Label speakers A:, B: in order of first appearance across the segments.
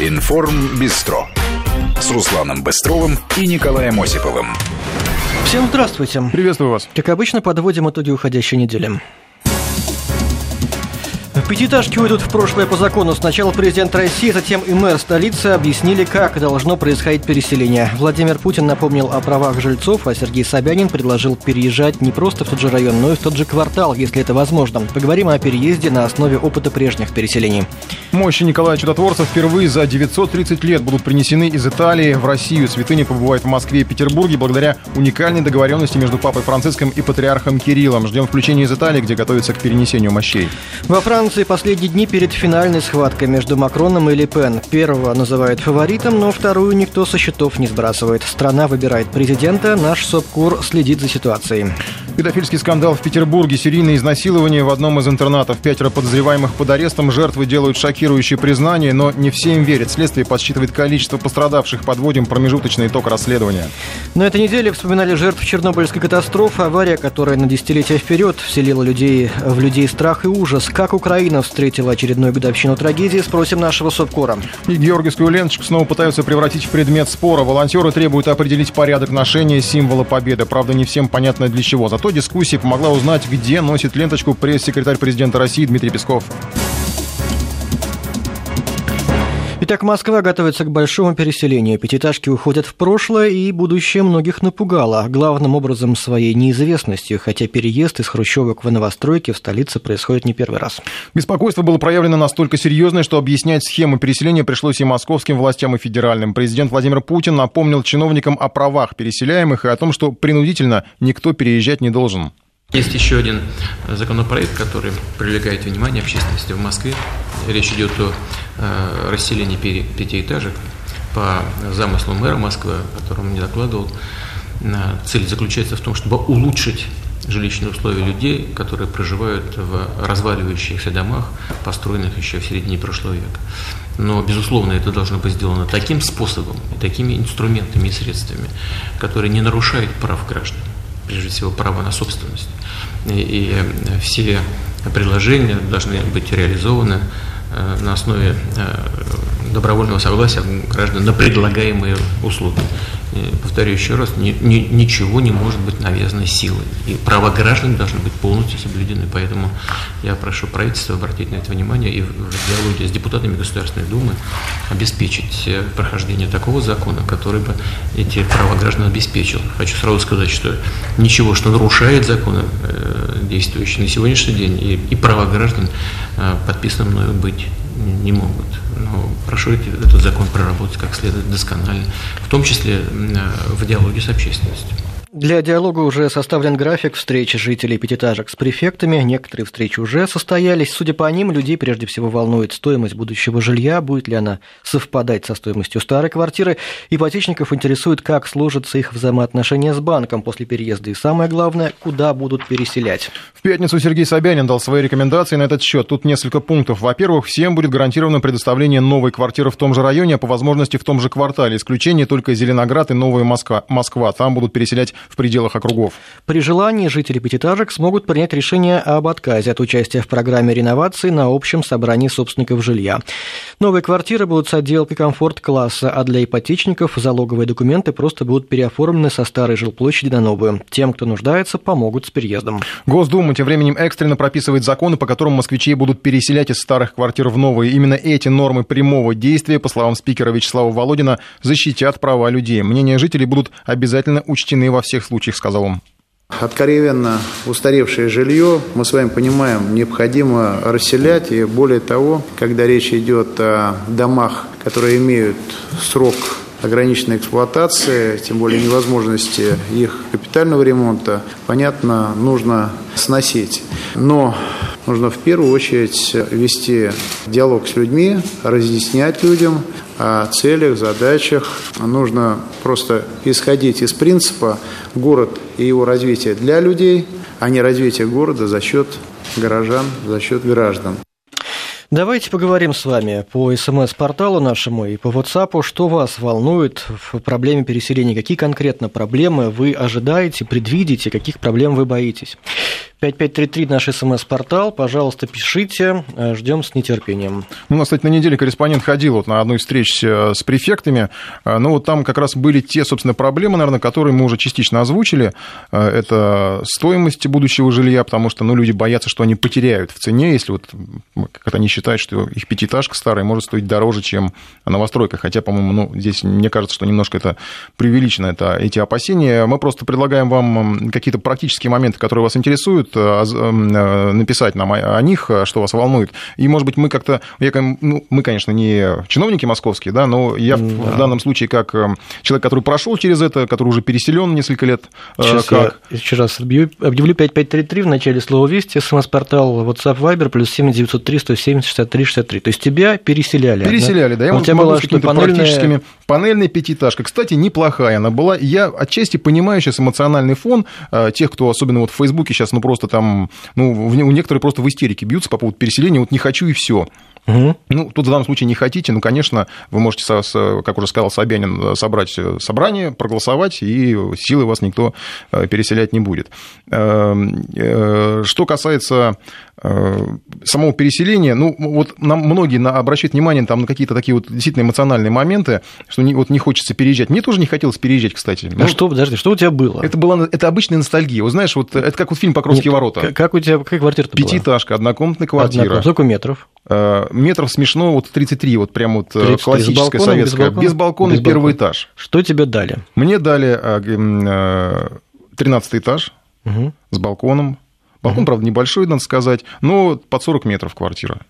A: Информ Бистро с Русланом Быстровым и Николаем Осиповым.
B: Всем здравствуйте.
C: Приветствую вас.
B: Как обычно, подводим итоги уходящей недели. Пятиэтажки уйдут в прошлое по закону. Сначала президент России, затем и мэр столицы объяснили, как должно происходить переселение. Владимир Путин напомнил о правах жильцов, а Сергей Собянин предложил переезжать не просто в тот же район, но и в тот же квартал, если это возможно. Поговорим о переезде на основе опыта прежних переселений.
C: Мощи Николая Чудотворца впервые за 930 лет будут принесены из Италии в Россию. Святыня побывает в Москве и Петербурге благодаря уникальной договоренности между Папой Франциском и Патриархом Кириллом. Ждем включения из Италии, где готовится к перенесению мощей.
B: Во Франции Франции последние дни перед финальной схваткой между Макроном и Ле Пен. Первого называют фаворитом, но вторую никто со счетов не сбрасывает. Страна выбирает президента, наш СОПКУР следит за ситуацией.
C: Педофильский скандал в Петербурге, серийное изнасилование в одном из интернатов. Пятеро подозреваемых под арестом, жертвы делают шокирующие признания, но не все им верят. Следствие подсчитывает количество пострадавших. Подводим промежуточный итог расследования.
B: На этой неделе вспоминали жертв Чернобыльской катастрофы, авария, которая на десятилетия вперед вселила людей, в людей страх и ужас. Как Украина Украина встретила очередную годовщину трагедии, спросим нашего СОПКОРа.
C: И Георгиевскую ленточку снова пытаются превратить в предмет спора. Волонтеры требуют определить порядок ношения символа победы. Правда, не всем понятно для чего. Зато дискуссия помогла узнать, где носит ленточку пресс-секретарь президента России Дмитрий Песков.
B: Итак, Москва готовится к большому переселению. Пятиэтажки уходят в прошлое, и будущее многих напугало. Главным образом своей неизвестностью, хотя переезд из хрущевок в новостройки в столице происходит не первый раз.
C: Беспокойство было проявлено настолько серьезное, что объяснять схему переселения пришлось и московским властям, и федеральным. Президент Владимир Путин напомнил чиновникам о правах переселяемых и о том, что принудительно никто переезжать не должен.
D: Есть еще один законопроект, который привлекает внимание общественности в Москве. Речь идет о э, расселении пятиэтажек по замыслу мэра Москвы, о котором мне докладывал. Цель заключается в том, чтобы улучшить жилищные условия людей, которые проживают в разваливающихся домах, построенных еще в середине прошлого века. Но, безусловно, это должно быть сделано таким способом и такими инструментами и средствами, которые не нарушают прав граждан прежде всего, право на собственность. И, и э, все предложения должны быть реализованы э, на основе э, добровольного согласия граждан на предлагаемые услуги повторю еще раз, ни, ни, ничего не может быть навязано силой. И права граждан должны быть полностью соблюдены. Поэтому я прошу правительство обратить на это внимание и в диалоге с депутатами Государственной Думы обеспечить э, прохождение такого закона, который бы эти права граждан обеспечил. Хочу сразу сказать, что ничего, что нарушает законы э, действующие на сегодняшний день, и, и права граждан э, подписаны мною быть не могут. Но прошу этот закон проработать как следует досконально, в том числе в диалоге с общественностью.
B: Для диалога уже составлен график встреч жителей пятиэтажек с префектами. Некоторые встречи уже состоялись. Судя по ним, людей прежде всего волнует стоимость будущего жилья, будет ли она совпадать со стоимостью старой квартиры. Ипотечников интересует, как сложатся их взаимоотношения с банком после переезда и, самое главное, куда будут переселять.
C: В пятницу Сергей Собянин дал свои рекомендации на этот счет. Тут несколько пунктов. Во-первых, всем будет гарантировано предоставление новой квартиры в том же районе, а по возможности в том же квартале. Исключение только Зеленоград и Новая Москва. Москва. Там будут переселять в пределах округов.
B: При желании жители пятиэтажек смогут принять решение об отказе от участия в программе реновации на общем собрании собственников жилья. Новые квартиры будут с отделкой комфорт-класса, а для ипотечников залоговые документы просто будут переоформлены со старой жилплощади на новую. Тем, кто нуждается, помогут с переездом.
C: Госдума тем временем экстренно прописывает законы, по которым москвичей будут переселять из старых квартир в новые. Именно эти нормы прямого действия, по словам спикера Вячеслава Володина, защитят права людей. Мнения жителей будут обязательно учтены во всех случаях, сказал он.
E: Откровенно устаревшее жилье, мы с вами понимаем, необходимо расселять. И более того, когда речь идет о домах, которые имеют срок ограниченной эксплуатации, тем более невозможности их капитального ремонта, понятно, нужно сносить. Но нужно в первую очередь вести диалог с людьми, разъяснять людям о целях, задачах. Нужно просто исходить из принципа город и его развитие для людей, а не развитие города за счет горожан, за счет граждан.
B: Давайте поговорим с вами по СМС-порталу нашему и по WhatsApp. Что вас волнует в проблеме переселения? Какие конкретно проблемы вы ожидаете, предвидите, каких проблем вы боитесь? 5533 наш смс-портал. Пожалуйста, пишите. Э, Ждем с нетерпением.
C: Ну, у нас, кстати, на неделе корреспондент ходил вот на одну из встреч э, с префектами. Э, ну, вот там как раз были те, собственно, проблемы, наверное, которые мы уже частично озвучили. Это стоимость будущего жилья, потому что, ну, люди боятся, что они потеряют в цене, если вот как они считают, что их пятиэтажка старая может стоить дороже, чем новостройка. Хотя, по-моему, ну, здесь мне кажется, что немножко это преувеличено, это, эти опасения. Мы просто предлагаем вам какие-то практические моменты, которые вас интересуют стоит э, э, написать нам о них, э, что вас волнует. И, может быть, мы как-то... Ну, мы, конечно, не чиновники московские, да, но я да. в данном случае как человек, который прошел через это, который уже переселен несколько лет.
B: Сейчас как... я еще раз объявлю, объявлю 5533 в начале слова «Вести», смс-портал WhatsApp Viber, плюс 7903 170 63 63. То есть тебя переселяли.
C: Переселяли, да. да. Я
B: у тебя была что панельная...
C: практическими... Панельная пятиэтажка. Кстати, неплохая она была. Я отчасти понимаю сейчас эмоциональный фон тех, кто особенно вот в Фейсбуке сейчас, ну, просто просто там, ну, у некоторых просто в истерике бьются по поводу переселения, вот не хочу и все. Угу. Ну, тут в данном случае не хотите, ну, конечно, вы можете, как уже сказал Собянин, собрать собрание, проголосовать, и силы вас никто э, переселять не будет. Эм, э, что касается Э, самого переселения, ну, вот нам многие обращают внимание там, на какие-то такие вот действительно эмоциональные моменты, что не, вот не хочется переезжать. Мне тоже не хотелось переезжать, кстати.
B: А ну, что, подожди, что у тебя было?
C: Это была это обычная ностальгия. Вот знаешь, вот это как вот фильм «Покровские Нет, ворота».
B: Как у тебя, какая квартира
C: Пятиэтажка, однокомнатная квартира. Однокомнатная.
B: Сколько метров?
C: Э, метров смешно, вот 33, вот прям вот 33, э, классическая советская. Без балкона, без балкона без первый балкона. этаж.
B: Что тебе дали?
C: Мне дали 13 этаж угу. с балконом Балкон, правда, небольшой, надо сказать, но под 40 метров квартира.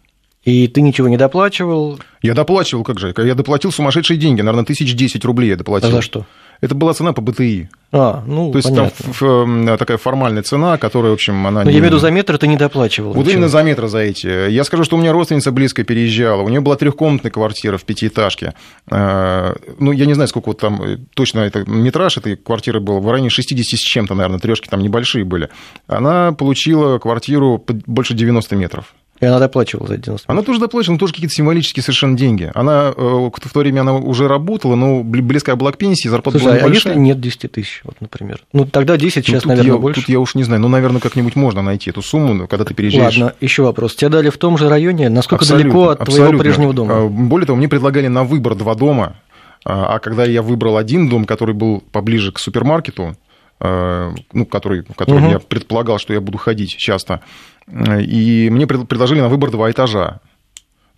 B: И ты ничего не доплачивал?
C: Я доплачивал, как же. Я доплатил сумасшедшие деньги, наверное, тысяч десять рублей я доплатил.
B: А за что?
C: Это была цена по БТИ.
B: А, ну,
C: То есть понятно. там такая формальная цена, которая, в общем, она...
B: Но не... я имею в виду, за метр ты не доплачивал.
C: Вот ничего. именно за метр за эти. Я скажу, что у меня родственница близко переезжала, у нее была трехкомнатная квартира в пятиэтажке. А, ну, я не знаю, сколько вот там э, точно это метраж этой квартиры был, в районе 60 с чем-то, наверное, трешки там небольшие были. Она получила квартиру больше 90 метров.
B: И она доплачивала за 90
C: Она тоже доплачивала, но тоже какие-то символические совершенно деньги. Она э, в то время она уже работала, но близкая была к пенсии, зарплата
B: Слушай,
C: была небольшая.
B: а если нет 10 тысяч, вот, например? Ну, тогда 10, сейчас, ну, наверное,
C: я,
B: больше.
C: Тут я уж не знаю, ну, наверное, как-нибудь можно найти эту сумму, когда ты переезжаешь.
B: Ладно, еще вопрос. Тебя дали в том же районе? Насколько абсолютно, далеко от абсолютно. твоего прежнего дома? А,
C: более того, мне предлагали на выбор два дома, а, а когда я выбрал один дом, который был поближе к супермаркету, э, ну, который, в котором угу. я предполагал, что я буду ходить часто, и мне предложили на выбор два этажа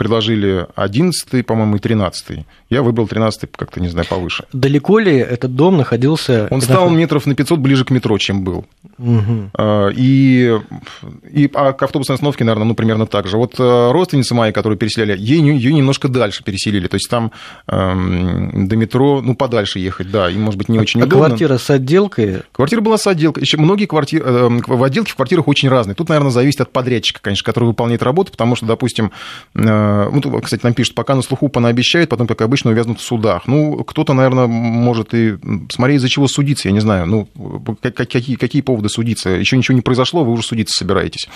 C: предложили 11, по-моему, и 13. Я выбрал 13 как-то, не знаю, повыше.
B: Далеко ли этот дом находился?
C: Он стал метров на 500 ближе к метро, чем был. Угу. И, и а к автобусной остановке, наверное, ну, примерно так же. Вот э, родственница моя, которую переселяли, ей, ее немножко дальше переселили. То есть там эм, до метро, ну, подальше ехать, да, и, может быть, не а, очень
B: а
C: удобно.
B: квартира с отделкой?
C: Квартира была с отделкой. Еще многие квартиры, э, в отделке в квартирах очень разные. Тут, наверное, зависит от подрядчика, конечно, который выполняет работу, потому что, допустим, э, ну, кстати, нам пишут, пока на слуху понаобещает, потом, как обычно, увязнут в судах. Ну, кто-то, наверное, может и смотреть, из-за чего судиться, я не знаю. Ну, какие, какие поводы судиться? Еще ничего не произошло, вы уже судиться собираетесь.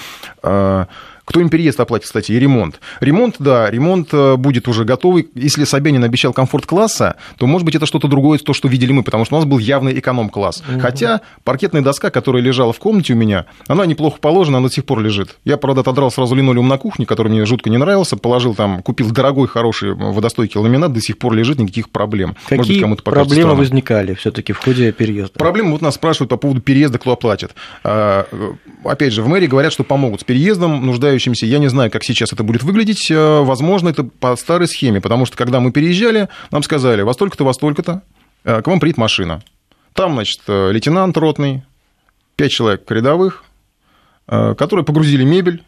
C: Кто им переезд оплатит, кстати, и ремонт? Ремонт, да, ремонт э, будет уже готовый. Если Собянин обещал комфорт-класса, то, может быть, это что-то другое, то, что видели мы, потому что у нас был явный эконом-класс. Угу. Хотя паркетная доска, которая лежала в комнате у меня, она неплохо положена, она до сих пор лежит. Я, правда, отодрал сразу линолеум на кухне, который мне жутко не нравился, положил там, купил дорогой, хороший водостойкий ламинат, до сих пор лежит, никаких проблем.
B: Какие быть, проблемы странно. возникали все-таки в ходе переезда?
C: Проблемы вот нас спрашивают по поводу переезда, кто оплатит. А, э, опять же, в мэрии говорят, что помогут с переездом, нуждаются нуждающимся. Я не знаю, как сейчас это будет выглядеть. Э, возможно, это по старой схеме, потому что когда мы переезжали, нам сказали, во столько-то, во столько-то, э, к вам приедет машина. Там, значит, э, лейтенант ротный, пять человек рядовых, которые погрузили мебель,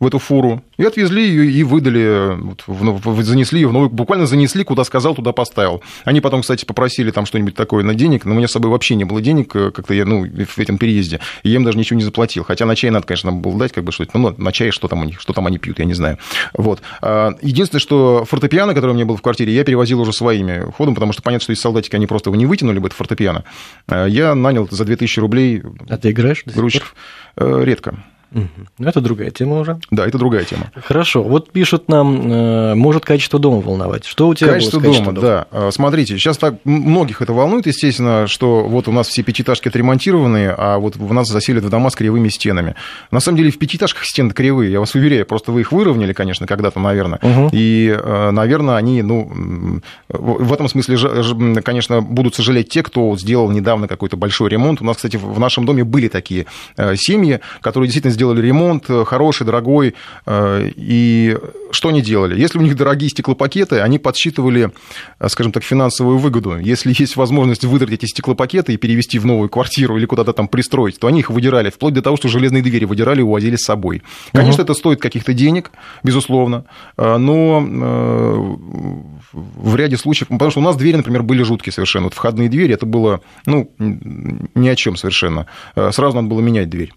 C: в эту фуру и отвезли ее и выдали, вот, занесли ее в новую, буквально занесли, куда сказал, туда поставил. Они потом, кстати, попросили там что-нибудь такое на денег, но у меня с собой вообще не было денег э, как-то я, ну, в этом переезде, и я им даже ничего не заплатил. Хотя на чай надо, конечно, было дать как бы что-то, ну, на чай что там у них, что там они пьют, я не знаю. Вот. А, единственное, что фортепиано, которое у меня было в квартире, я перевозил уже своими ходом, потому что понятно, что из солдатики они просто его не вытянули бы, это фортепиано. А, я нанял за 2000 рублей...
B: А ты играешь?
C: Грузчиков. Э, редко.
B: Угу. Это другая тема уже.
C: Да, это другая тема.
B: Хорошо. Вот пишут нам, э, может качество дома волновать. Что у тебя
C: качество
B: было
C: дома, дома? Да. Смотрите, сейчас так многих это волнует, естественно, что вот у нас все пятиэтажки отремонтированные, а вот в нас заселят в дома с кривыми стенами. На самом деле в пятиэтажках стены кривые, я вас уверяю, просто вы их выровняли, конечно, когда-то, наверное. Угу. И, э, наверное, они, ну, в этом смысле, конечно, будут сожалеть те, кто сделал недавно какой-то большой ремонт. У нас, кстати, в нашем доме были такие э, семьи, которые действительно сделали ремонт э, хороший, дорогой. И что они делали? Если у них дорогие стеклопакеты, они подсчитывали, скажем так, финансовую выгоду. Если есть возможность выдрать эти стеклопакеты и перевести в новую квартиру или куда-то там пристроить, то они их выдирали, вплоть до того, что железные двери выдирали и увозили с собой. Конечно, угу. это стоит каких-то денег, безусловно, но в ряде случаев, потому что у нас двери, например, были жуткие совершенно. Вот входные двери, это было, ну, ни о чем совершенно. Э, сразу надо было менять дверь.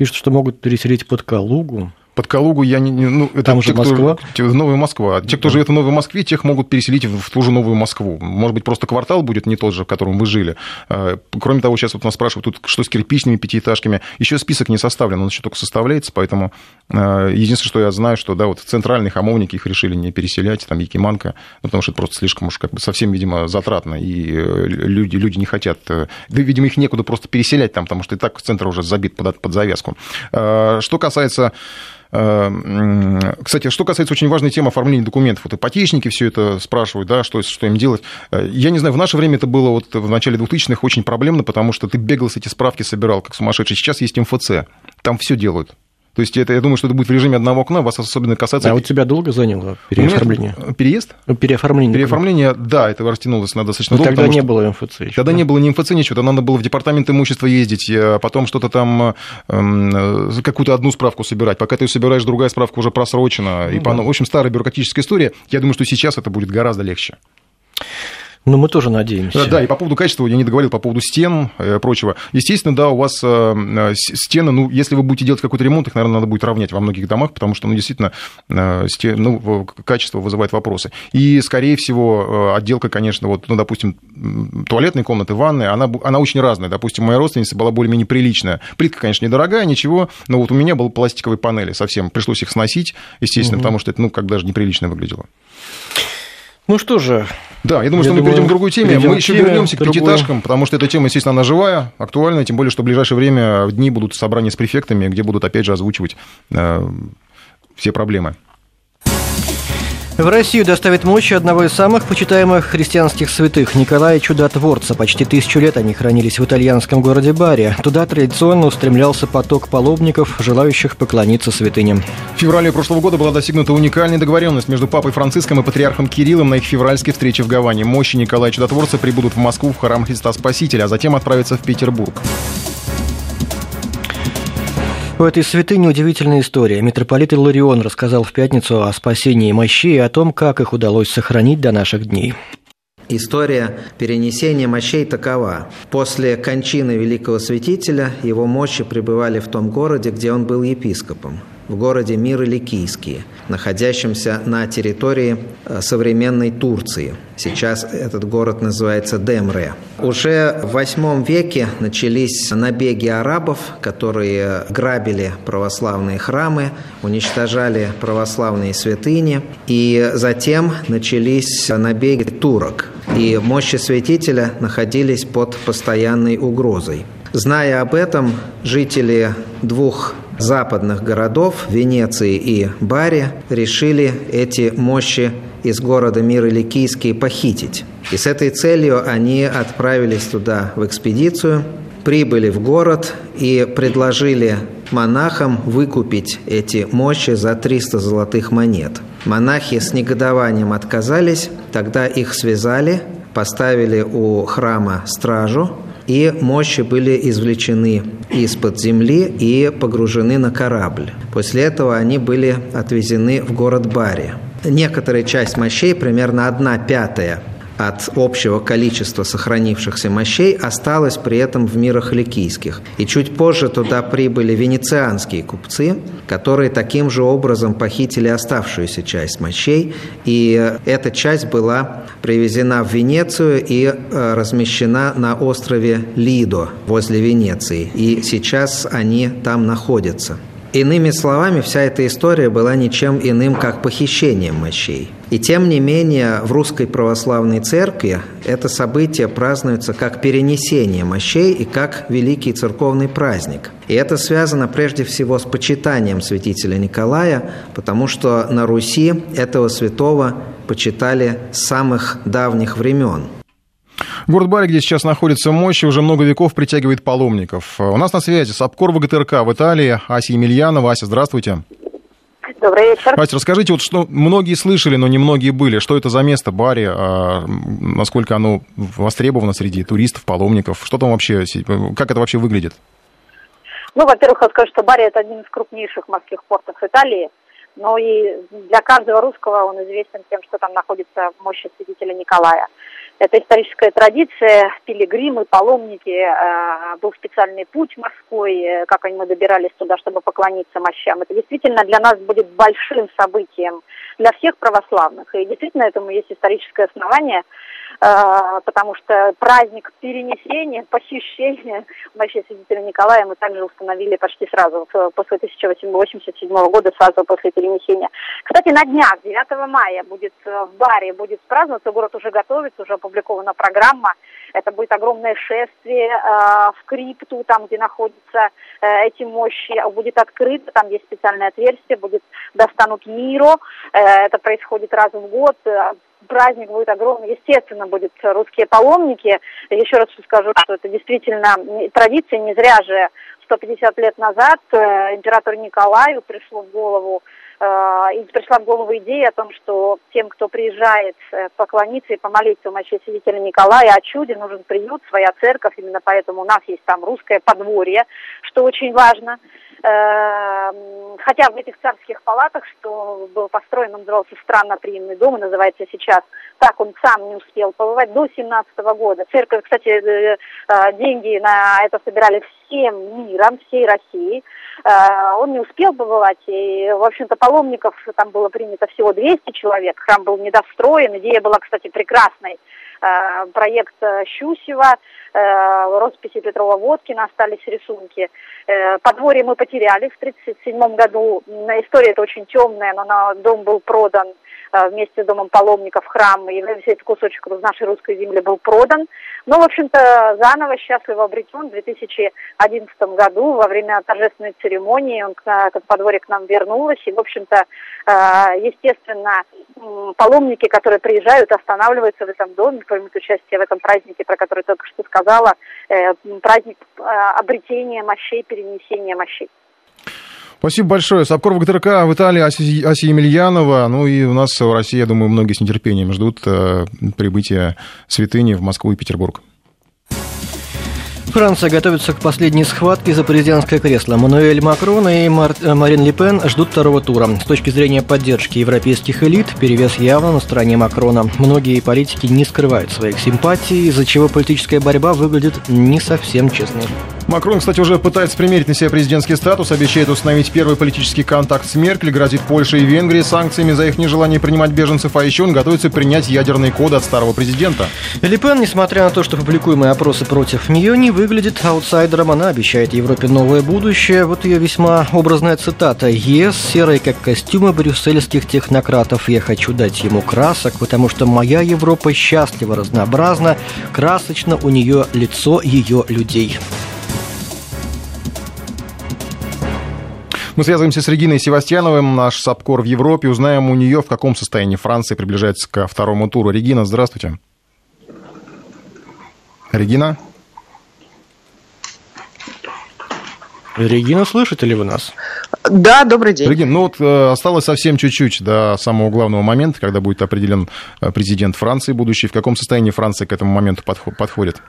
B: Пишут, что могут переселить под Калугу.
C: Под Калугу я не... Ну, это
B: Там же Москва?
C: Кто, Новая Москва. Те, кто да. живет в Новой Москве, тех могут переселить в, ту же Новую Москву. Может быть, просто квартал будет не тот же, в котором вы жили. А, кроме того, сейчас вот нас спрашивают, тут что с кирпичными пятиэтажками. Еще список не составлен, он еще только составляется, поэтому а, единственное, что я знаю, что да, вот центральные хамовники их решили не переселять, там Якиманка, ну, потому что это просто слишком уж как бы совсем, видимо, затратно, и э, люди, люди не хотят... Э, да, видимо, их некуда просто переселять там, потому что и так центр уже забит под, под завязку. Что касается Э, кстати, что касается очень важной темы оформления документов, вот ипотечники все это спрашивают, да, что, что им делать. Э, я не знаю, в наше время это было вот в начале 2000-х очень проблемно, потому что ты бегал с эти справки, собирал как сумасшедший. Сейчас есть МФЦ, там все делают. То есть это, я думаю, что это будет в режиме одного окна, вас особенно касается...
B: А вот тебя долго заняло переоформление?
C: Переезд?
B: Ну, переоформление.
C: Переоформление, да, это растянулось на достаточно
B: Но долго. тогда не что... было МФЦ еще.
C: Тогда да? не было ни МФЦ, ничего. Тогда надо было в департамент имущества ездить, а потом что-то там, эм, какую-то одну справку собирать. Пока ты ее собираешь, другая справка уже просрочена. Ну, и, да. в общем, старая бюрократическая история. Я думаю, что сейчас это будет гораздо легче.
B: Ну, мы тоже надеемся.
C: Да, и по поводу качества, я не договорил по поводу стен и э, прочего. Естественно, да, у вас э, э, стены, ну, если вы будете делать какой-то ремонт, их, наверное, надо будет равнять во многих домах, потому что, ну, действительно, стен, ну, качество вызывает вопросы. И, скорее всего, отделка, конечно, вот, ну, допустим, туалетной комнаты, ванной, она, она очень разная. Допустим, моя родственница была более-менее приличная. Плитка, конечно, недорогая, ничего, но вот у меня были пластиковые панели совсем. Пришлось их сносить, естественно, угу. потому что это, ну, как даже неприлично выглядело.
B: Ну что же.
C: Да, я думаю, я что думаю, мы перейдем к другой теме. Мы еще вернемся к пятиэтажкам, потому что эта тема, естественно, она живая, актуальная, тем более, что в ближайшее время в дни будут собрания с префектами, где будут, опять же, озвучивать э, все проблемы.
B: В Россию доставят мощи одного из самых почитаемых христианских святых Николая Чудотворца. Почти тысячу лет они хранились в итальянском городе Баре. Туда традиционно устремлялся поток паломников, желающих поклониться святыням.
C: В феврале прошлого года была достигнута уникальная договоренность между Папой Франциском и Патриархом Кириллом на их февральской встрече в Гаване. Мощи Николая Чудотворца прибудут в Москву в храм Христа Спасителя, а затем отправятся в Петербург.
B: У этой святыни удивительная история. Митрополит Иларион рассказал в пятницу о спасении мощей и о том, как их удалось сохранить до наших дней.
F: История перенесения мощей такова. После кончины великого святителя его мощи пребывали в том городе, где он был епископом в городе Миры-Ликийские, находящемся на территории э, современной Турции. Сейчас этот город называется Демре. Уже в VIII веке начались набеги арабов, которые грабили православные храмы, уничтожали православные святыни, и затем начались набеги турок, и мощи святителя находились под постоянной угрозой. Зная об этом, жители двух западных городов, Венеции и Бари, решили эти мощи из города Мироликийский похитить. И с этой целью они отправились туда в экспедицию, прибыли в город и предложили монахам выкупить эти мощи за 300 золотых монет. Монахи с негодованием отказались, тогда их связали, поставили у храма стражу, и мощи были извлечены из-под земли и погружены на корабль. После этого они были отвезены в город Бари. Некоторая часть мощей, примерно одна пятая, от общего количества сохранившихся мощей осталось при этом в мирах ликийских. И чуть позже туда прибыли венецианские купцы, которые таким же образом похитили оставшуюся часть мощей, и эта часть была привезена в Венецию и э, размещена на острове Лидо возле Венеции. И сейчас они там находятся. Иными словами, вся эта история была ничем иным, как похищением мощей. И тем не менее, в русской православной церкви это событие празднуется как перенесение мощей и как великий церковный праздник. И это связано прежде всего с почитанием святителя Николая, потому что на Руси этого святого почитали с самых давних времен –
C: Город Бари, где сейчас находится мощь, уже много веков притягивает паломников. У нас на связи Сапкор ВГТРК в Италии, Ася Емельянова. Ася, здравствуйте.
G: Добрый вечер.
C: Ася, расскажите, вот что многие слышали, но не многие были. Что это за место Бари? А, насколько оно востребовано среди туристов, паломников? Что там вообще, как это вообще выглядит?
G: Ну, во-первых, я скажу, что Бари – это один из крупнейших морских портов Италии. Но и для каждого русского он известен тем, что там находится мощь святителя Николая. Это историческая традиция, пилигримы, паломники, э, был специальный путь морской, э, как они мы добирались туда, чтобы поклониться мощам. Это действительно для нас будет большим событием для всех православных. И действительно этому есть историческое основание – а, потому что праздник перенесения, похищения вообще святителя Николая мы также установили почти сразу, после 1887 года, сразу после перенесения. Кстати, на днях, 9 мая, будет э, в баре, будет праздноваться, город уже готовится, уже опубликована программа, это будет огромное шествие э, в крипту, там, где находятся э, эти мощи, будет открыто, там есть специальное отверстие, будет достанут миру, э, это происходит раз в год, праздник будет огромный, естественно, будут русские паломники. Еще раз скажу, что это действительно традиция, не зря же 150 лет назад э, императору Николаю пришло в голову и пришла в голову идея о том, что тем, кто приезжает э, поклониться и помолиться у мощи святителя Николая о чуде, нужен приют, своя церковь, именно поэтому у нас есть там русское подворье, что очень важно. Эм, хотя в этих царских палатах, что был построен, он назывался странноприимный дом, и называется сейчас так, он сам не успел побывать до 17 года. Церковь, кстати, э, э, деньги на это собирали всем миром, всей России. Э, он не успел побывать, и, в общем-то, паломников там было принято всего 200 человек, храм был недостроен, идея была, кстати, прекрасной. Проект Щусева, росписи Петрова-Водкина, остались рисунки. Э, подворье мы потеряли в 1937 году. История это очень темная, но на дом был продан э, вместе с домом паломников храм, и весь этот кусочек нашей русской земли был продан. Но, в общем-то, заново счастливо обретен в 2011 году во время торжественной церемонии. Он, этот подворье к нам вернулось, и, в общем-то, э, естественно, паломники, которые приезжают, останавливаются в этом доме, примут участие в этом празднике, про который только что сказала, праздник обретения мощей перенесения мощей.
C: Спасибо большое. Сапкор ВГТРК в Италии Аси, Емельянова. Ну и у нас в России, я думаю, многие с нетерпением ждут э, прибытия святыни в Москву и Петербург.
B: Франция готовится к последней схватке за президентское кресло. Мануэль Макрон и Мар... Э, Марин Ле Пен ждут второго тура. С точки зрения поддержки европейских элит, перевес явно на стороне Макрона. Многие политики не скрывают своих симпатий, из-за чего политическая борьба выглядит не совсем честной.
C: Макрон, кстати, уже пытается примерить на себя президентский статус, обещает установить первый политический контакт с Меркель, грозит Польше и Венгрии санкциями за их нежелание принимать беженцев, а еще он готовится принять ядерные коды от старого президента.
B: Ле Пен, несмотря на то, что публикуемые опросы против нее не выглядит аутсайдером, она обещает Европе новое будущее. Вот ее весьма образная цитата. «ЕС серый, как костюмы брюссельских технократов. Я хочу дать ему красок, потому что моя Европа счастлива, разнообразна, красочно у нее лицо ее людей».
C: Мы связываемся с Региной Севастьяновым, наш САПКОР в Европе. Узнаем у нее, в каком состоянии Франция приближается ко второму туру. Регина, здравствуйте. Регина?
B: Регина, слышите ли вы нас?
H: Да, добрый день.
C: Регина, ну вот э, осталось совсем чуть-чуть до самого главного момента, когда будет определен э, президент Франции будущий. В каком состоянии Франция к этому моменту подходит?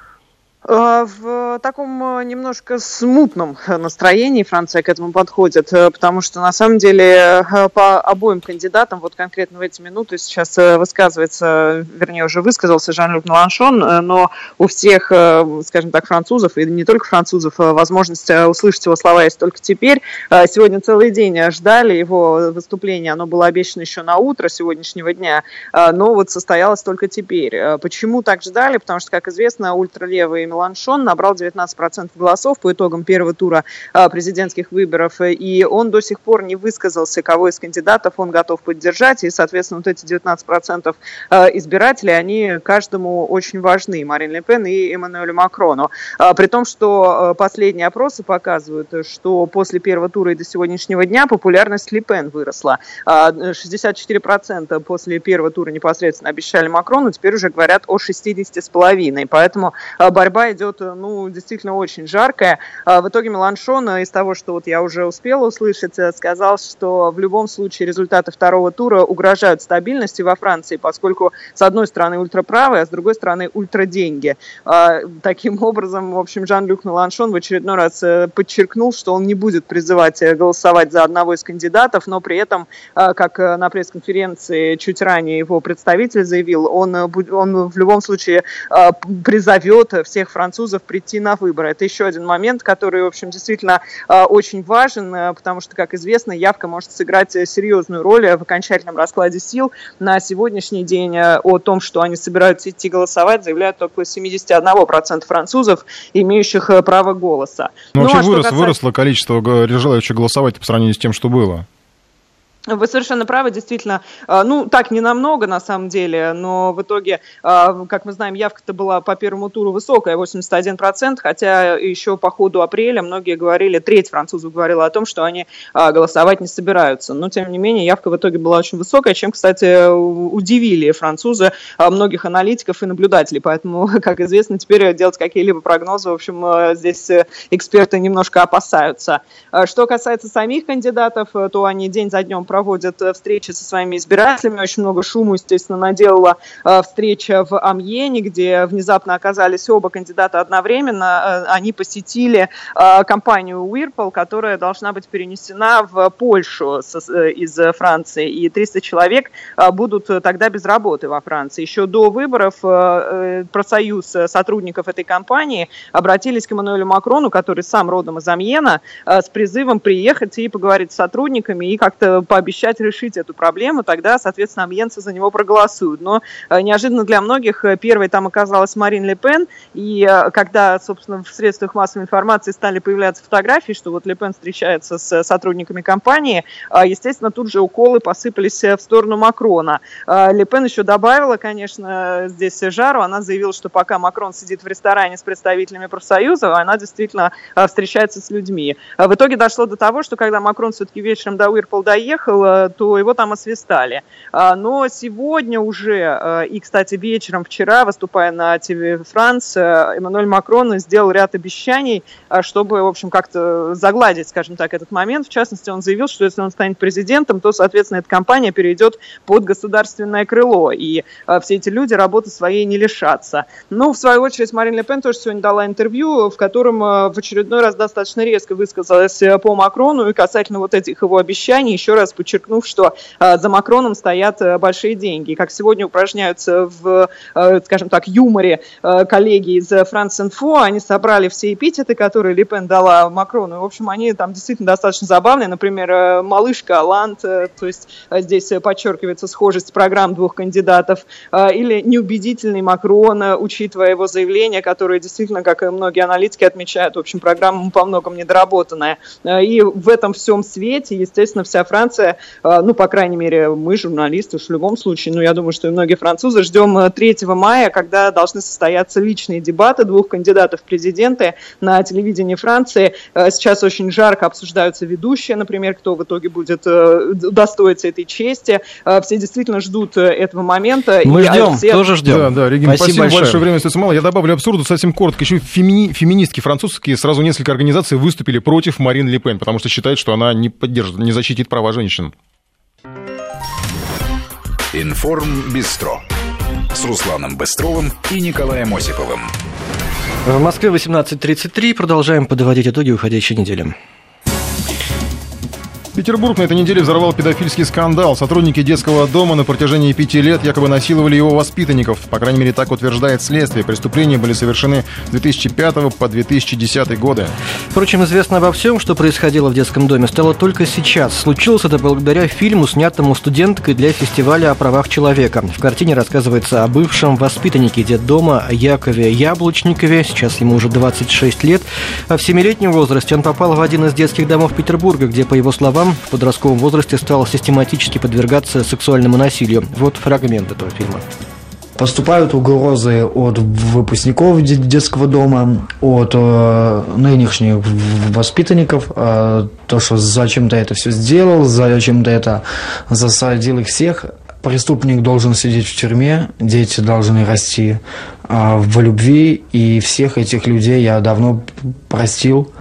H: Э, в таком э, немножко смутном настроении Франция к этому подходит, э, потому что на самом деле по обоим кандидатам, вот конкретно в эти минуты сейчас высказывается, вернее уже высказался Жан-Люк Меланшон, но у всех, скажем так, французов, и не только французов, возможность услышать его слова есть только теперь. Сегодня целый день ждали его выступления, оно было обещано еще на утро сегодняшнего дня, но вот состоялось только теперь. Почему так ждали? Потому что, как известно, ультралевые Меланшон набрал 19% голосов по итогам первого тура а, президентских выборов, и он до сих пор не высказался, кого из кандидатов он готов поддержать, и, соответственно, вот эти 19% а, избирателей, они каждому очень важны, Марин Ле Пен и Эммануэлю Макрону. А, при том, что последние опросы показывают, что после первого тура и до сегодняшнего дня популярность Ле Пен выросла. 64% после первого тура непосредственно обещали Макрону, теперь уже говорят о 60,5%. Поэтому борьба борьба идет, э, ну, действительно очень жаркая. А в итоге Меланшон э, из того, что вот я уже успела услышать, э, сказал, что в любом случае результаты второго тура угрожают стабильности во Франции, поскольку с одной стороны ультраправые, а с другой стороны ультраденьги. А, таким образом, в общем, Жан-Люк Меланшон в очередной раз подчеркнул, что он не будет призывать голосовать за одного из кандидатов, но при этом, как на пресс-конференции чуть ранее его представитель заявил, он, он в любом случае призовет всех французов прийти на выборы. Это еще один момент, который, в общем, действительно а, очень важен, э, потому что, как известно, явка может сыграть э, серьезную роль в окончательном раскладе сил. На сегодняшний день э, о том, что они собираются идти голосовать, заявляют около 71% французов, имеющих право голоса.
C: Но ну, вообще а вырос, касается... выросло количество желающих голосовать по сравнению с тем, что было.
H: Вы совершенно правы, действительно. А, ну, так не намного, на самом деле, но в итоге, а, как мы знаем, явка-то была по первому туру высокая, 81%, хотя еще по ходу апреля многие говорили, треть французов говорила о том, что они а, голосовать не собираются. Но, тем не менее, явка в итоге была очень высокая, чем, кстати, удивили французы многих аналитиков и наблюдателей. Поэтому, как известно, теперь делать какие-либо прогнозы, в общем, здесь эксперты немножко опасаются. Что касается самих кандидатов, то они день за днем проводят э, встречи со своими избирателями. Очень много шума, естественно, наделала э, встреча в Амьене, где внезапно оказались оба кандидата одновременно. Э, они посетили компанию Whirlpool, которая должна быть перенесена в Польшу из Франции. И 300 человек будут тогда без работы во Франции. Еще до выборов профсоюз сотрудников этой компании обратились к Эммануэлю Макрону, который сам родом из Амьена, с призывом приехать и поговорить с сотрудниками и как-то пообещать решить эту проблему, тогда, соответственно, амьенцы за него проголосуют. Но э, неожиданно для многих э, первой там оказалась Марин Ле Пен, и э, когда, собственно, в средствах массовой информации стали появляться фотографии, что вот Ле Пен встречается с сотрудниками компании, естественно, тут же уколы посыпались в сторону Макрона. Ле Пен еще добавила, конечно, здесь жару, она заявила, что пока Макрон сидит в ресторане с представителями профсоюза, она действительно встречается с людьми. В итоге дошло до того, что когда Макрон все-таки вечером до Уирпол доехал, приехал, то его там освистали. А, но сегодня уже, э, и, кстати, вечером вчера, выступая на ТВ Франс, э, Эммануэль Макрон сделал ряд обещаний, э, чтобы, в общем, как-то загладить, скажем так, этот момент. В частности, он заявил, что если он станет президентом, то, соответственно, эта компания перейдет под государственное крыло, и все эти люди работы своей не лишатся. Ну, в свою очередь, Марин Ле Пен тоже сегодня дала интервью, в котором в очередной раз достаточно резко высказалась по Макрону и касательно вот этих его обещаний, еще раз подчеркнув, что э, за Макроном стоят э, большие деньги. Как сегодня упражняются в, э, скажем так, юморе коллеги из France Info, они собрали все эпитеты, которые Липен дала Макрону. В общем, они там действительно достаточно забавные. Например, малышка Алант, то есть здесь подчеркивается схожесть программ двух кандидатов, или неубедительный Макрон, учитывая его заявление, которое действительно, как и многие аналитики отмечают, в общем, программа по многому недоработанная. И в этом всем свете, естественно, вся Франция а, ну, по крайней мере, мы, журналисты, уж в любом случае, ну, я думаю, что и многие французы ждем 3 э, мая, когда должны состояться личные дебаты двух кандидатов в президенты на телевидении Франции. Э, сейчас очень жарко обсуждаются ведущие, например, кто в итоге будет э, достоиться этой чести. Все действительно ждут этого момента.
B: Мы ждем, все... тоже ждем.
C: Да, да, Регина, спасибо, спасибо большое. большое. Время остается мало. Я добавлю абсурду совсем коротко. Еще фемини... феминистки французские, сразу несколько организаций выступили против Марин Ле Пен, потому что считают, что она не поддержит, не защитит права женщин женщин.
A: Информ Бистро с Русланом Быстровым и Николаем Осиповым.
B: В Москве 18.33. Продолжаем подводить итоги уходящей недели.
C: Петербург на этой неделе взорвал педофильский скандал. Сотрудники детского дома на протяжении пяти лет якобы насиловали его воспитанников. По крайней мере, так утверждает следствие. Преступления были совершены с 2005 по 2010 годы.
B: Впрочем, известно обо всем, что происходило в детском доме, стало только сейчас. Случилось это благодаря фильму, снятому студенткой для фестиваля о правах человека. В картине рассказывается о бывшем воспитаннике детдома Якове Яблочникове. Сейчас ему уже 26 лет. А в семилетнем возрасте он попал в один из детских домов Петербурга, где, по его словам, в подростковом возрасте стал систематически подвергаться сексуальному насилию. Вот фрагмент этого фильма.
I: Поступают угрозы от выпускников детского дома, от э, нынешних воспитанников, э, то, что зачем ты это все сделал, зачем ты это засадил их всех. Преступник должен сидеть в тюрьме, дети должны расти э, в любви, и всех этих людей я давно простил.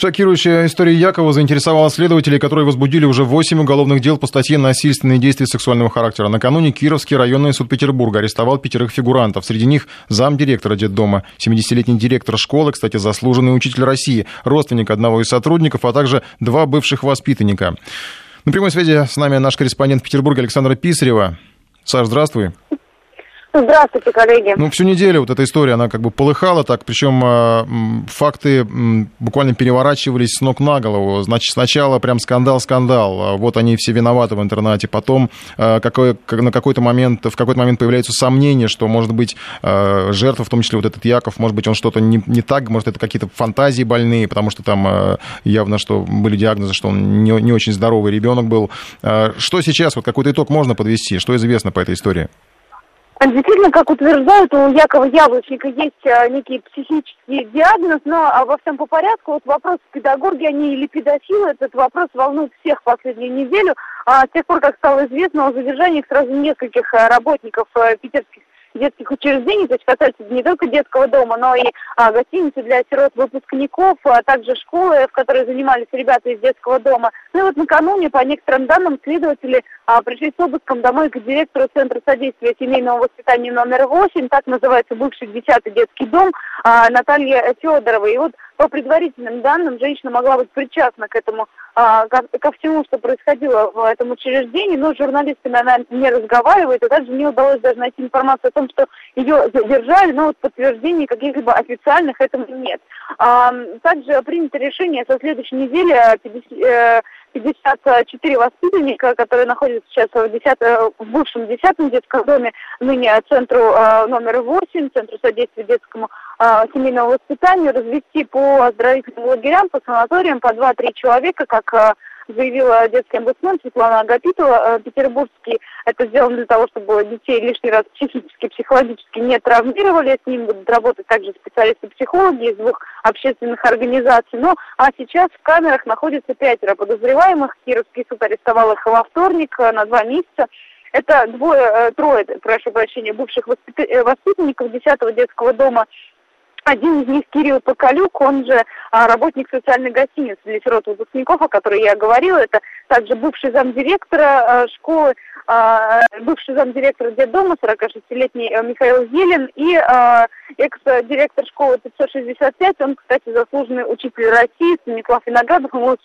C: Шокирующая история Якова заинтересовала следователей, которые возбудили уже 8 уголовных дел по статье «Насильственные действия сексуального характера». Накануне Кировский районный суд Петербурга арестовал пятерых фигурантов. Среди них замдиректора детдома, 70-летний директор школы, кстати, заслуженный учитель России, родственник одного из сотрудников, а также два бывших воспитанника. На прямой связи с нами наш корреспондент Петербурга Александра Писарева. Саш, здравствуй.
J: Здравствуйте, коллеги.
C: Ну, всю неделю вот эта история, она как бы полыхала так, причем э, факты буквально переворачивались с ног на голову. Значит, сначала прям скандал-скандал, а вот они все виноваты в интернете, потом э, какой, на какой-то момент, в какой-то момент появляются сомнения, что, может быть, э, жертва, в том числе вот этот Яков, может быть, он что-то не, не так, может, это какие-то фантазии больные, потому что там явно, что были диагнозы, что он не, не очень здоровый ребенок был. Что сейчас, вот какой-то итог можно подвести, что известно по этой истории?
J: Действительно, как утверждают, у Якова Яблочника есть а, некий психический диагноз, но а, во всем по порядку. Вот вопрос педагоги, они или педофилы, этот вопрос волнует всех последнюю неделю. А, с тех пор, как стало известно о задержании сразу нескольких а, работников а, питерских детских учреждений, то есть касается не только детского дома, но и а, гостиницы для сирот выпускников, а также школы, в которой занимались ребята из детского дома. Ну и вот накануне, по некоторым данным, следователи а, пришли с обыском домой к директору Центра содействия семейному воспитанию номер 8, так называется бывший 10-й детский дом, а, Наталья Федорова. И вот по предварительным данным, женщина могла быть причастна к этому, ко, ко всему, что происходило в этом учреждении, но с журналистами она не разговаривает, и также не удалось даже найти информацию о том, что ее задержали, но вот подтверждений каких-либо официальных этому нет. А, также принято решение со следующей недели 50, 54 воспитанника, которые находятся сейчас в, 10, в бывшем 10 детском доме, ныне центру э, номер 8, центру содействия детскому э, семейному воспитанию, развести по оздоровительным лагерям, по санаториям по 2-3 человека, как э, заявила детский омбудсмен Светлана Агапитова, э, петербургский. Это сделано для того, чтобы детей лишний раз психически, психологически не травмировали. С ним будут работать также специалисты-психологи из двух общественных организаций. Ну, а сейчас в камерах находится пятеро подозреваемых. Кировский суд арестовал их во вторник э, на два месяца. Это двое, трое, прошу прощения, бывших воспитанников 10-го детского дома один из них Кирилл Поколюк, он же а, работник социальной гостиницы для сирот выпускников, о которой я говорила. Это также бывший замдиректора а, школы, а, бывший замдиректора детдома, 46-летний э, Михаил Елен и экс-директор школы 565, он, кстати, заслуженный учитель России, Станислав Виноградов, ему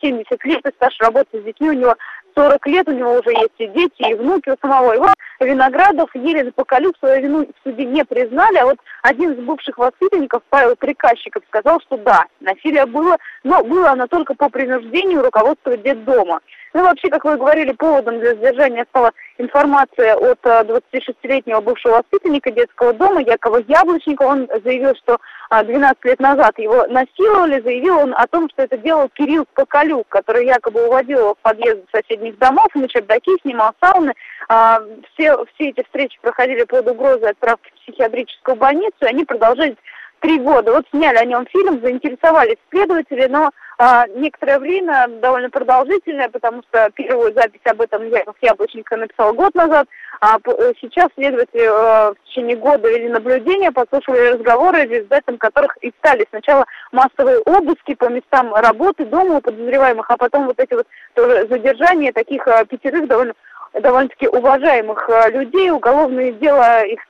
J: 70 лет, и стаж работы с детьми у него 40 лет, у него уже есть и дети, и внуки у самого. И вот Виноградов, Елена Поколюк свою вину в суде не признали, а вот один из бывших воспитанников, Павел Приказчиков, сказал, что да, насилие было, но было оно только по принуждению руководства детдома. Ну, вообще, как вы говорили, поводом для задержания стала информация от 26-летнего э, бывшего воспитанника детского дома Якова Яблочника. Он заявил, что 12 э, лет назад его насиловали. Заявил он о том, что это делал Кирилл Поколюк, который якобы уводил его в подъезд соседних домов, на чердаки, снимал сауны. А, все, все эти встречи проходили под угрозой отправки в психиатрическую больницу, и они продолжались три года. Вот сняли о нем фильм, заинтересовались следователи, но а, некоторое время, довольно продолжительное, потому что первую запись об этом Яков Яблоченко написал год назад, а э, сейчас следователи э, в течение года вели наблюдения, послушали разговоры, результатом которых и стали сначала массовые обыски по местам работы, дома у подозреваемых, а потом вот эти вот тоже задержания таких э, пятерых довольно довольно-таки уважаемых людей. Уголовные дела их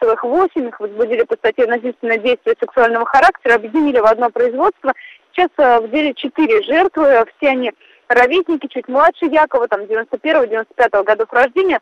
J: целых восемь, их возбудили по статье насильственное действие сексуального характера, объединили в одно производство. Сейчас в деле четыре жертвы, все они ровесники, чуть младше Якова, там 91-95 годов рождения.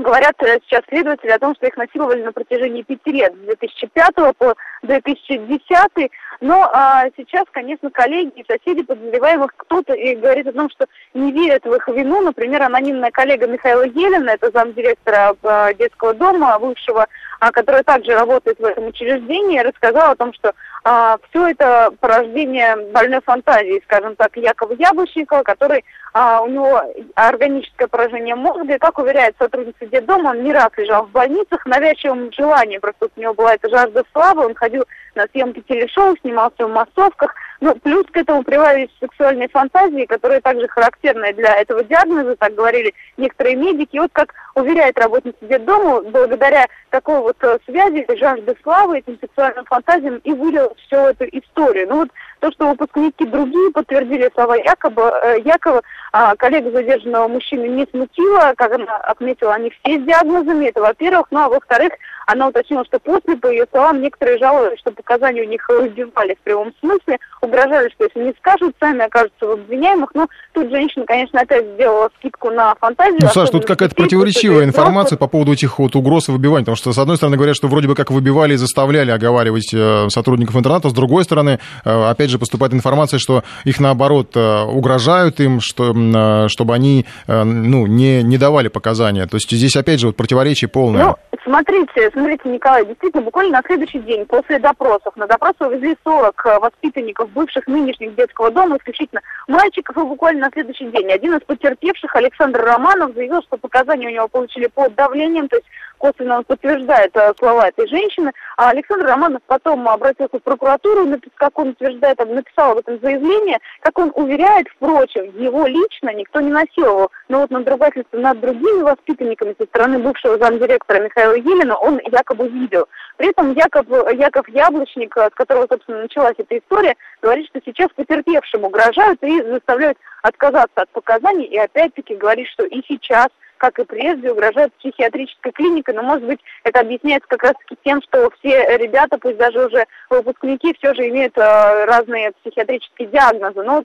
J: Говорят сейчас следователи о том, что их насиловали на протяжении пяти лет, с 2005 по 2010. Но а, сейчас, конечно, коллеги и соседи подозреваемых кто-то и говорит о том, что не верят в их вину. Например, анонимная коллега Михаила Елена, это замдиректора а, детского дома бывшего, которая также работает в этом учреждении, рассказала о том, что а, все это порождение больной фантазии, скажем так, Якова Яблочникова, который а, у него органическое поражение мозга, и, как уверяет сотрудница детдома, он не раз лежал в больницах, навязчивым желанием, просто у него была эта жажда славы, он ходил на съемки телешоу, снимался в массовках, ну, плюс к этому прибавились сексуальные фантазии, которые также характерны для этого диагноза, так говорили некоторые медики. И вот как уверяет работница детдома, благодаря такой вот э, связи, жажды славы, этим сексуальным фантазиям и вылилось всю эту историю. Ну вот то, что выпускники другие подтвердили слова якобы, э, Якова, а, коллега задержанного мужчины не смутила, как она отметила, они все с диагнозами, это во-первых, ну а во-вторых, она уточнила, что после, по ее словам, некоторые жаловались, что показания у них разбивали в прямом смысле, угрожали, что если не скажут, сами окажутся в обвиняемых. Но тут женщина, конечно, опять сделала скидку на фантазию.
C: Ну, Саш, тут какая-то противоречивая информация по поводу этих вот угроз и выбиваний. Потому что, с одной стороны, говорят, что вроде бы как выбивали и заставляли оговаривать э, сотрудников интерната, с другой стороны, э, опять же, поступает информация, что их, наоборот, э, угрожают им, что, чтобы они ну, не, не давали показания. То есть здесь, опять же, вот противоречие полное.
J: Ну, смотрите, смотрите, Николай, действительно, буквально на следующий день после допросов, на допрос увезли 40 воспитанников бывших нынешних детского дома, исключительно мальчиков, и буквально на следующий день один из потерпевших, Александр Романов, заявил, что показания у него получили под давлением, то есть косвенно он подтверждает э, слова этой женщины. А Александр Романов потом обратился в прокуратуру, как он утверждает, написал об этом заявление, как он уверяет, впрочем, его лично никто не насиловал. Но вот надругательство над другими воспитанниками со стороны бывшего замдиректора Михаила Елена он якобы видел. При этом Яков, Яков Яблочник, с которого, собственно, началась эта история, говорит, что сейчас потерпевшим угрожают и заставляют отказаться от показаний, и опять-таки говорит, что и сейчас как и прежде, угрожает психиатрическая клиника, но, может быть, это объясняется как раз-таки тем, что все ребята, пусть даже уже выпускники, все же имеют э, разные психиатрические диагнозы. Но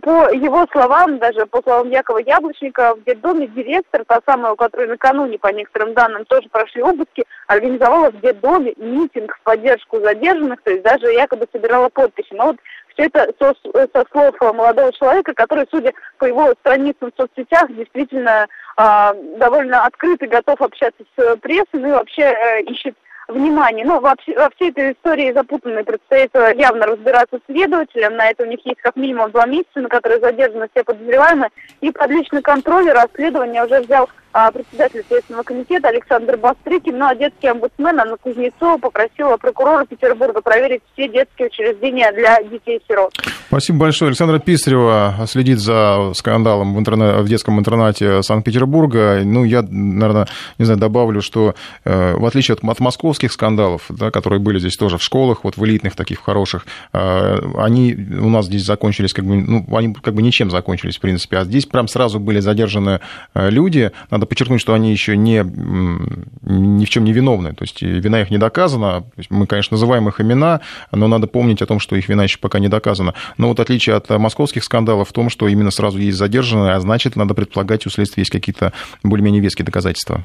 J: по его словам, даже по словам Якова Яблочника, в детдоме директор, та самая, у которой накануне, по некоторым данным, тоже прошли обыски, организовала в детдоме митинг в поддержку задержанных, то есть даже якобы собирала подписи. Но вот все это со, со слов молодого человека, который, судя по его страницам в соцсетях, действительно э, довольно открыт и готов общаться с прессой, ну и вообще э, ищет внимание. Ну, во, во всей этой истории запутанной предстоит э, явно разбираться следователям. На это у них есть как минимум два месяца, на которые задержаны все подозреваемые. И под личный контроль расследование уже взял а, председатель Следственного комитета Александр Бастрыкин. Ну, а детский омбудсмен Анна Кузнецова попросила прокурора Петербурга проверить все детские учреждения для детей-сирот.
C: Спасибо большое. Александра Писарева следит за скандалом в, интернет, в детском интернате Санкт-Петербурга. Ну, я, наверное, не знаю, добавлю, что э, в отличие от, от московских скандалов, да, которые были здесь тоже в школах, вот в элитных таких хороших, э, они у нас здесь закончились, как бы, ну, они как бы ничем закончились, в принципе. А здесь прям сразу были задержаны э, люди. Надо подчеркнуть, что они еще не, ни в чем не виновны. То есть вина их не доказана. Мы, конечно, называем их имена, но надо помнить о том, что их вина еще пока не доказана. Но вот отличие от московских скандалов в том, что именно сразу есть задержанные, а значит, надо предполагать, у следствия есть какие-то более-менее веские доказательства.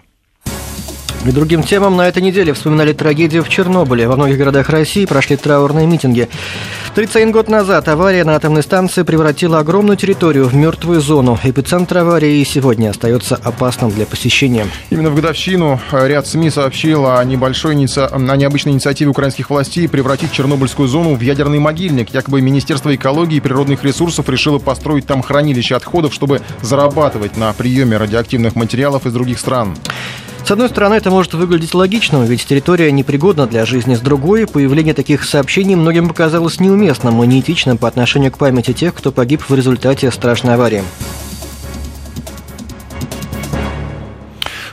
B: И другим темам на этой неделе вспоминали трагедию в Чернобыле. Во многих городах России прошли траурные митинги. 31 год назад авария на атомной станции превратила огромную территорию в мертвую зону. Эпицентр аварии сегодня остается опасным для посещения.
C: Именно в годовщину ряд СМИ сообщил о небольшой о необычной инициативе украинских властей превратить Чернобыльскую зону в ядерный могильник. Якобы Министерство экологии и природных ресурсов решило построить там хранилище отходов, чтобы зарабатывать на приеме радиоактивных материалов из других стран.
B: С одной стороны, это может выглядеть логичным, ведь территория непригодна для жизни. С другой, появление таких сообщений многим показалось неуместным и неэтичным по отношению к памяти тех, кто погиб в результате страшной аварии.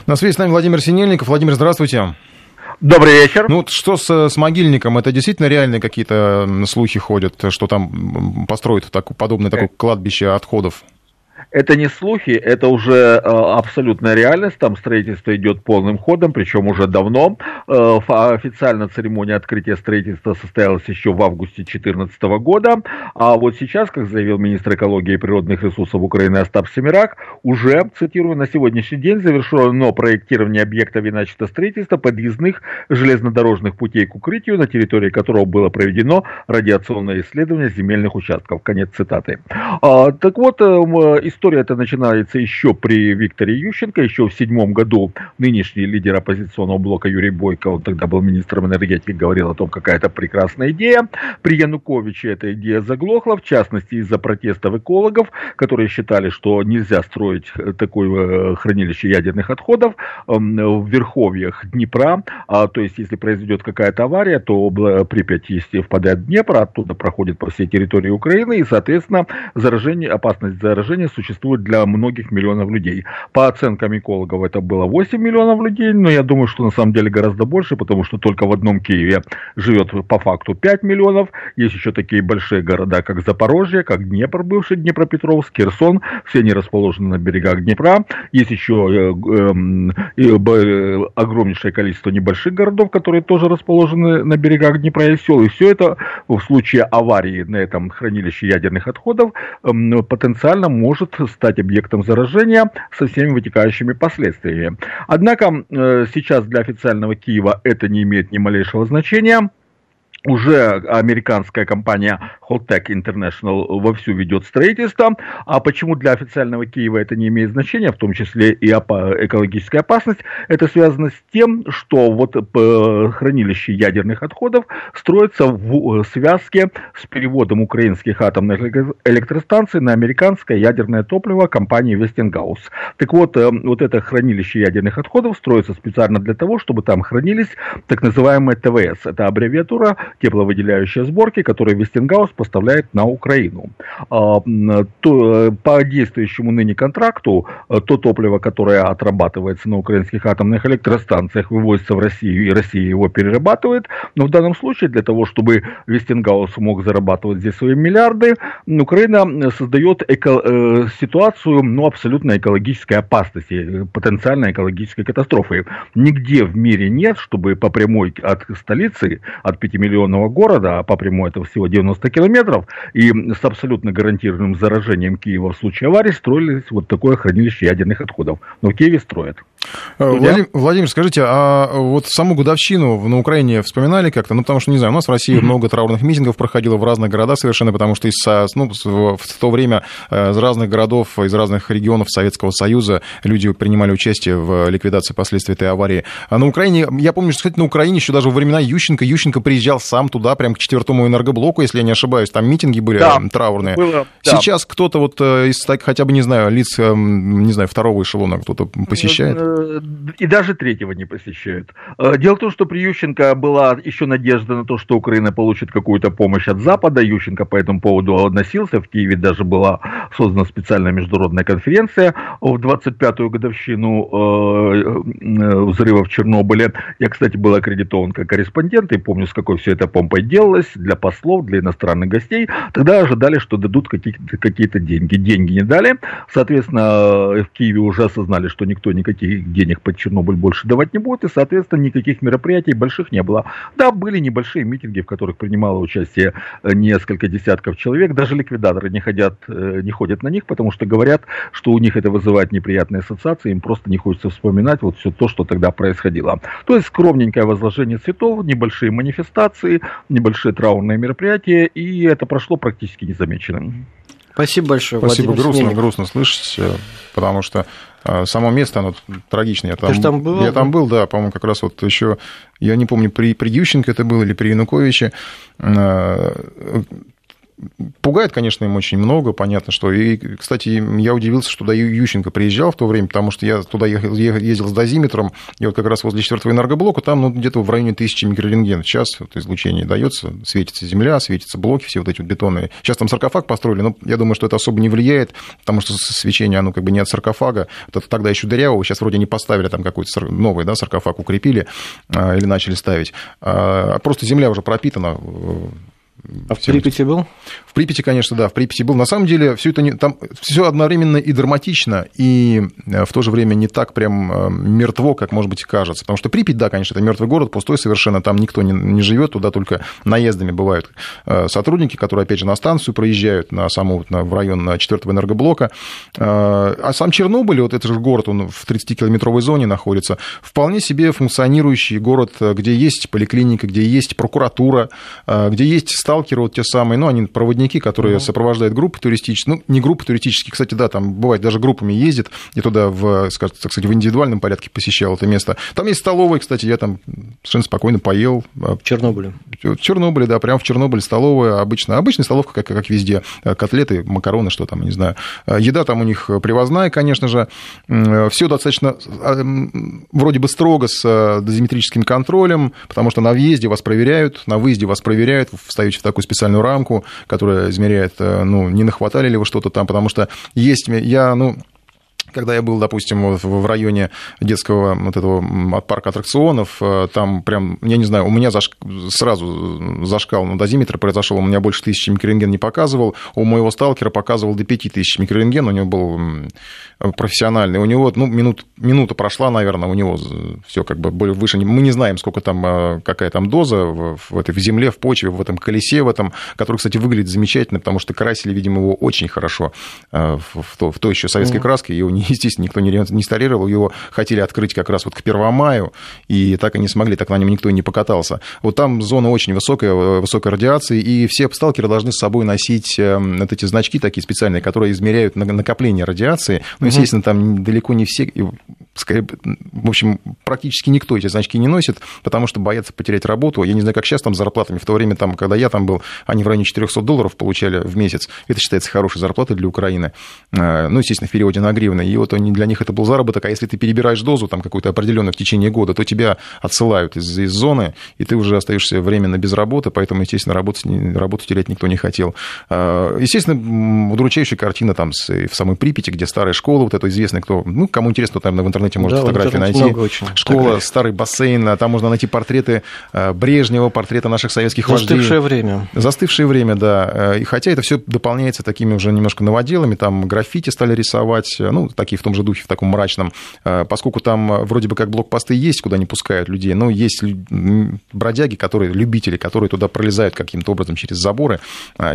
C: На связи с нами Владимир Синельников. Владимир, здравствуйте.
K: Добрый вечер.
C: Ну вот что с, с могильником? Это действительно реальные какие-то слухи ходят, что там построят так, подобное такое кладбище отходов?
K: Это не слухи, это уже абсолютная реальность. Там строительство идет полным ходом, причем уже давно. Официально церемония открытия строительства состоялась еще в августе 2014 года. А вот сейчас, как заявил министр экологии и природных ресурсов Украины Остап Семирак, уже, цитирую, на сегодняшний день завершено проектирование объекта виначатого строительства подъездных железнодорожных путей к укрытию, на территории которого было проведено радиационное исследование земельных участков. Конец цитаты. А, так вот, э, история эта начинается еще при Викторе Ющенко. Еще в седьмом году нынешний лидер оппозиционного блока Юрий Бойко, он тогда был министром энергетики, говорил о том, какая это прекрасная идея. При Януковиче эта идея заглохла, в частности из-за протестов экологов, которые считали, что нельзя строить такое э, хранилище ядерных отходов эм, в верховьях Днепра. А, то есть, если произойдет какая-то авария, то Припять, если впадает в Днепр, оттуда проходит по всей территории Украины, и, соответственно, заражение, опасность заражения существует для многих миллионов людей. По оценкам экологов это было 8 миллионов людей, но я думаю, что на самом деле гораздо больше, потому что только в одном Киеве живет по факту 5 миллионов. Есть еще такие большие города, как Запорожье, как Днепр, бывший Днепропетровск, Херсон, все они расположены на берегах Днепра. Есть еще э, э, э, огромнейшее количество небольших городов, которые тоже расположены на берегах Днепра и сел. И все это в случае аварии на этом хранилище ядерных отходов э, потенциально может стать объектом заражения со всеми вытекающими последствиями. Однако э, сейчас для официального Киева это не имеет ни малейшего значения уже американская компания Holtec International вовсю ведет строительство. А почему для официального Киева это не имеет значения, в том числе и экологическая опасность, это связано с тем, что вот э, хранилище ядерных отходов строится в связке с переводом украинских атомных электростанций на американское ядерное топливо компании Westinghouse. Так вот, э, вот это хранилище ядерных отходов строится специально для того, чтобы там хранились так называемые ТВС. Это аббревиатура тепловыделяющие сборки, которые Вестингаус поставляет на Украину. А, то, по действующему ныне контракту, э, то топливо, которое отрабатывается на украинских атомных электростанциях, вывозится в Россию, и Россия его перерабатывает. Но в данном случае, для того, чтобы Вестингаус мог зарабатывать здесь свои миллиарды, Украина создает эко, э, ситуацию ну, абсолютно экологической опасности, потенциальной экологической катастрофы. Нигде в мире нет, чтобы по прямой от столицы, от 5 миллионов миллионного города, а по прямой это всего 90 километров, и с абсолютно гарантированным заражением Киева в случае аварии строились вот такое хранилище ядерных отходов. Но в Киеве строят.
C: Э, Владимир, Владимир, скажите, а вот саму годовщину на Украине вспоминали как-то? Ну, потому что, не знаю, у нас в России mm-hmm. много траурных митингов проходило в разных городах совершенно, потому что из, ну, в то время э, из разных городов, из разных регионов Советского Союза люди принимали участие в ликвидации последствий этой аварии. А на Украине, я помню, что, кстати, на Украине еще даже во времена Ющенко, Ющенко приезжал сам туда, прям к четвертому энергоблоку, если я не ошибаюсь, там митинги были да, траурные. Было, да. Сейчас кто-то вот э, из, хотя бы, не знаю, лиц, не знаю, второго эшелона кто-то посещает?
K: И даже третьего не посещают. Э, дело в том, что при Ющенко была еще надежда на то, что Украина получит какую-то помощь от Запада. Ющенко по этому поводу относился. В Киеве даже была создана специальная международная конференция в 25-ю годовщину э, э, взрыва в Чернобыле. Я, кстати, был аккредитован как корреспондент и помню, с какой все это помпой делалось для послов, для иностранных гостей. Тогда ожидали, что дадут какие-то какие деньги. Деньги не дали. Соответственно, в Киеве уже осознали, что никто никаких денег под Чернобыль больше давать не будет, и, соответственно, никаких мероприятий больших не было. Да, были небольшие митинги, в которых принимало участие э, несколько десятков человек, даже ликвидаторы не ходят, э, не ходят на них, потому что говорят, что у них это вызывает неприятные ассоциации, им просто не хочется вспоминать вот все то, что тогда происходило. То есть скромненькое возложение цветов, небольшие манифестации, небольшие траурные мероприятия, и это прошло практически незамеченным.
B: Спасибо большое,
C: Спасибо, Владимир грустно, Снегин. грустно слышать, э, потому что само место, оно трагичное. Я там, Ты там был? Я там был, да, по-моему, как раз вот еще, я не помню, при, при Ющенко это было или при Януковиче, э, Пугает, конечно, им очень много, понятно, что. И, кстати, я удивился, что туда Ющенко приезжал в то время, потому что я туда ездил с дозиметром, и вот как раз возле четвертого энергоблока, там ну, где-то в районе тысячи микрорентген в час вот, излучение дается, светится земля, светятся блоки, все вот эти вот бетонные. Сейчас там саркофаг построили, но я думаю, что это особо не влияет, потому что свечение, оно как бы не от саркофага, это тогда еще дырявого, сейчас вроде не поставили там какой-то новый, да, саркофаг укрепили а, или начали ставить, а просто земля уже пропитана
B: А в Припяти был?
C: Припяти, конечно, да, в Припяти был. На самом деле все это не, там все одновременно и драматично, и в то же время не так прям мертво, как, может быть, кажется. Потому что Припять, да, конечно, это мертвый город, пустой совершенно, там никто не, не живет, туда только наездами бывают сотрудники, которые, опять же, на станцию проезжают, на саму, на, в район 4 энергоблока. А сам Чернобыль, вот этот же город, он в 30-километровой зоне находится, вполне себе функционирующий город, где есть поликлиника, где есть прокуратура, где есть сталкеры вот те самые, ну, они проводники, которые mm-hmm. сопровождают группы туристические, ну, не группы туристические, кстати, да, там бывает даже группами ездит, я туда, в, скажем, так сказать, в индивидуальном порядке посещал это место. Там есть столовая, кстати, я там совершенно спокойно поел.
B: В Чернобыле?
C: В Чернобыле, да, прямо в Чернобыле столовая, обычно, обычная столовка, как, как везде, котлеты, макароны, что там, не знаю. Еда там у них привозная, конечно же, все достаточно а, вроде бы строго с дозиметрическим контролем, потому что на въезде вас проверяют, на выезде вас проверяют, встаете в такую специальную рамку, которая измеряет, э, ну, не нахватали ли вы что-то там, потому что есть, я, ну, когда я был, допустим, в районе детского вот этого парка аттракционов, э, там прям, я не знаю, у меня заш... сразу зашкал на дозиметр произошел, у меня больше тысячи микрорентген не показывал, у моего сталкера показывал до пяти тысяч микрорентген, у него был профессиональный, у него, ну, минут, минута прошла, наверное, у него все как бы более выше, мы не знаем, сколько там, э, какая там доза в, в этой в земле, в почве, в этом колесе, в этом, который, кстати, выглядит замечательно, потому что красили, видимо, его очень хорошо э, в, в, то, в той еще советской mm. краске, его не естественно, никто не реставрировал, его хотели открыть как раз вот к 1 маю, и так и не смогли, так на нем никто и не покатался. Вот там зона очень высокая, высокой радиации, и все сталкеры должны с собой носить эм, вот эти значки такие специальные, которые измеряют накопление радиации. Ну, естественно, там далеко не все, в общем, практически никто эти значки не носит, потому что боятся потерять работу. Я не знаю, как сейчас там с зарплатами. В то время, там, когда я там был, они в районе 400 долларов получали в месяц. Это считается хорошей зарплатой для Украины. Э, ну, естественно, в переводе на гривны. И вот они, для них это был заработок. А если ты перебираешь дозу там какую-то определенную в течение года, то тебя отсылают из, из зоны, и ты уже остаешься временно без работы, поэтому, естественно, работать, работу терять никто не хотел. Э, естественно, удручающая картина там в самой Припяти, где старая школа, вот это известная, кто, ну, кому интересно, там в интернете может да, фотографии найти. очень Школа, фотографий. старый бассейн, а там можно найти портреты э, Брежнева, портреты наших советских
B: Застывшее
C: вождей.
B: Застывшее время.
C: Застывшее время, да. Э, и хотя это все дополняется такими уже немножко новоделами, там граффити стали рисовать, ну, такие в том же духе, в таком мрачном, э, поскольку там вроде бы как блокпосты есть, куда не пускают людей, но есть бродяги, которые, любители, которые туда пролезают каким-то образом через заборы,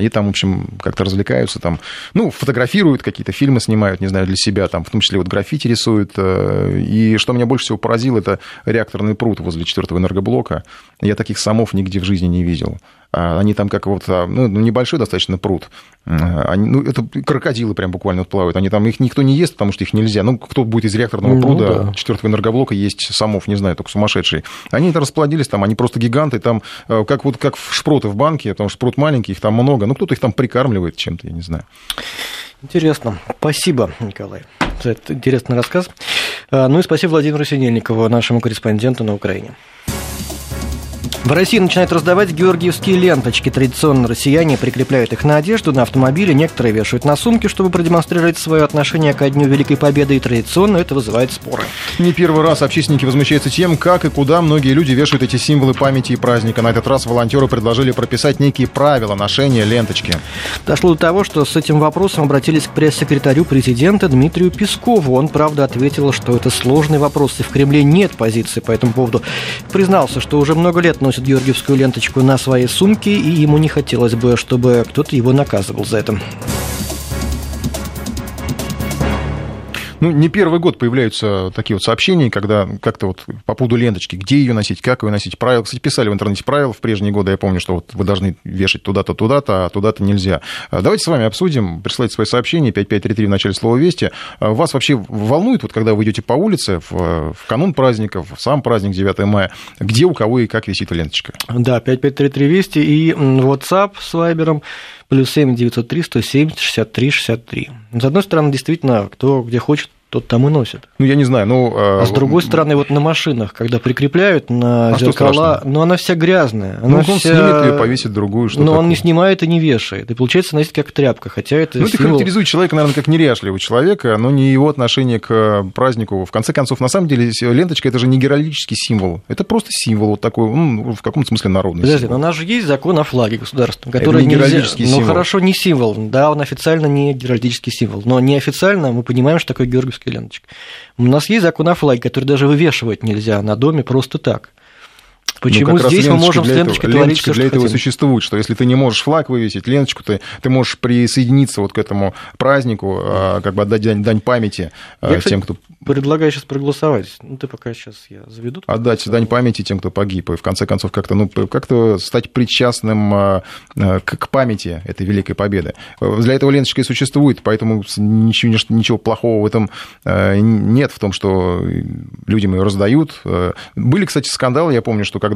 C: и там, в общем, как-то развлекаются, там, ну, фотографируют, какие-то фильмы снимают, не знаю, для себя, там, в том числе вот граффити рисуют, и что меня больше всего поразило, это реакторный пруд возле четвертого энергоблока. Я таких самов нигде в жизни не видел. А они там как вот, а, ну, небольшой достаточно пруд. Они, ну, это крокодилы прям буквально плавают. Они там, их никто не ест, потому что их нельзя. Ну, кто будет из реакторного ну, пруда да. четвертого энергоблока есть самов, не знаю, только сумасшедшие. Они это расплодились там, они просто гиганты, там, как вот как шпроты в банке, потому что шпрот маленький, их там много. Ну, кто-то их там прикармливает чем-то, я не знаю.
B: Интересно. Спасибо, Николай, за этот интересный рассказ. А, ну и спасибо Владимиру Синельникову, нашему корреспонденту на Украине. В России начинают раздавать георгиевские ленточки. Традиционно россияне прикрепляют их на одежду, на автомобили, некоторые вешают на сумки, чтобы продемонстрировать свое отношение ко Дню Великой Победы, и традиционно это вызывает споры.
C: Не первый раз общественники возмущаются тем, как и куда многие люди вешают эти символы памяти и праздника. На этот раз волонтеры предложили прописать некие правила ношения ленточки.
B: Дошло до того, что с этим вопросом обратились к пресс-секретарю президента Дмитрию Пескову. Он, правда, ответил, что это сложный вопрос, и в Кремле нет позиции по этому поводу. Признался, что уже много лет носит георгиевскую ленточку на своей сумке, и ему не хотелось бы, чтобы кто-то его наказывал за это.
C: Ну, не первый год появляются такие вот сообщения, когда как-то вот по поводу ленточки, где ее носить, как ее носить. Правила, кстати, писали в интернете правила в прежние годы. Я помню, что вот вы должны вешать туда-то, туда-то, а туда-то нельзя. Давайте с вами обсудим, присылайте свои сообщения, 5533 в начале слова «Вести». Вас вообще волнует, вот когда вы идете по улице в, в канун праздников, в сам праздник 9 мая, где у кого и как висит ленточка?
B: Да, 5533 Вести и WhatsApp с Вайбером плюс 7 903 170 63 63. С одной стороны, действительно, кто где хочет тот там и носит.
C: Ну, я не знаю, ну...
B: А с другой стороны, вот на машинах, когда прикрепляют на
C: а
B: зеркала, ну, она вся грязная.
C: Она
B: ну,
C: он
B: вся...
C: снимет ее, повесит другую, что
B: Но
C: такое?
B: он не снимает и не вешает. И получается, носит как тряпка, хотя это
C: Ну, это
B: символ...
C: характеризует человека, наверное, как неряшливого человека, но не его отношение к празднику. В конце концов, на самом деле, ленточка – это же не геральдический символ. Это просто символ вот такой, ну, в каком-то смысле народный
B: Подожди,
C: символ.
B: но у нас же есть закон о флаге государственном, который
C: это не
B: нельзя...
C: геральдический
B: Ну,
C: символ.
B: хорошо, не символ. Да, он официально не геральдический символ. Но неофициально мы понимаем, что такое ленточка. У нас есть закон о флаге, который даже вывешивать нельзя на доме просто так. Почему
C: Ну, как раз
B: здесь мы можем с ленточкой
C: этого,
B: творить всё,
C: для этого
B: хотим?
C: существует, что если ты не можешь флаг вывесить, ленточку, ты, ты можешь присоединиться вот к этому празднику, а, как бы отдать дань, дань памяти а,
B: Я, кстати,
C: тем, кто
B: предлагаю сейчас проголосовать. Ну, ты пока сейчас я заведу.
C: отдать дань памяти тем, кто погиб, и в конце концов как-то, ну, как-то стать причастным а, к, памяти этой великой победы. Для этого ленточка и существует, поэтому ничего, ничего плохого в этом нет, в том, что людям ее раздают. А, Были, кстати, скандалы, я помню, что когда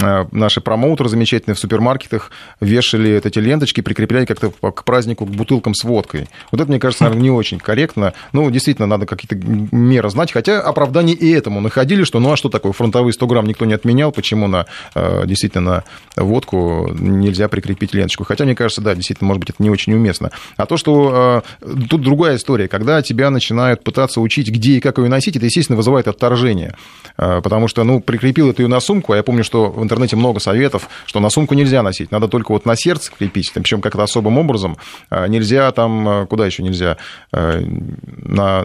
C: а, наши промоутеры замечательные в супермаркетах вешали вот эти ленточки, прикрепляли как-то к празднику к бутылкам с водкой. Вот это, мне кажется, наверное, не очень корректно. Ну, действительно, надо какие-то меры знать, хотя оправдание и этому находили, что ну а что такое, фронтовые 100 грамм никто не отменял, почему на э, действительно на водку нельзя прикрепить ленточку. Хотя, мне кажется, да, действительно, может быть, это не очень уместно. А то, что э, тут другая история, когда тебя начинают пытаться учить, где и как ее носить, это, естественно, вызывает отторжение. Э, потому что, ну, прикрепил это ее на сумку, а я помню, что в интернете много советов, что на сумку нельзя носить, надо только вот на сердце крепить, причем как-то особым образом. Э, Нельзя там, э, куда еще нельзя, э, на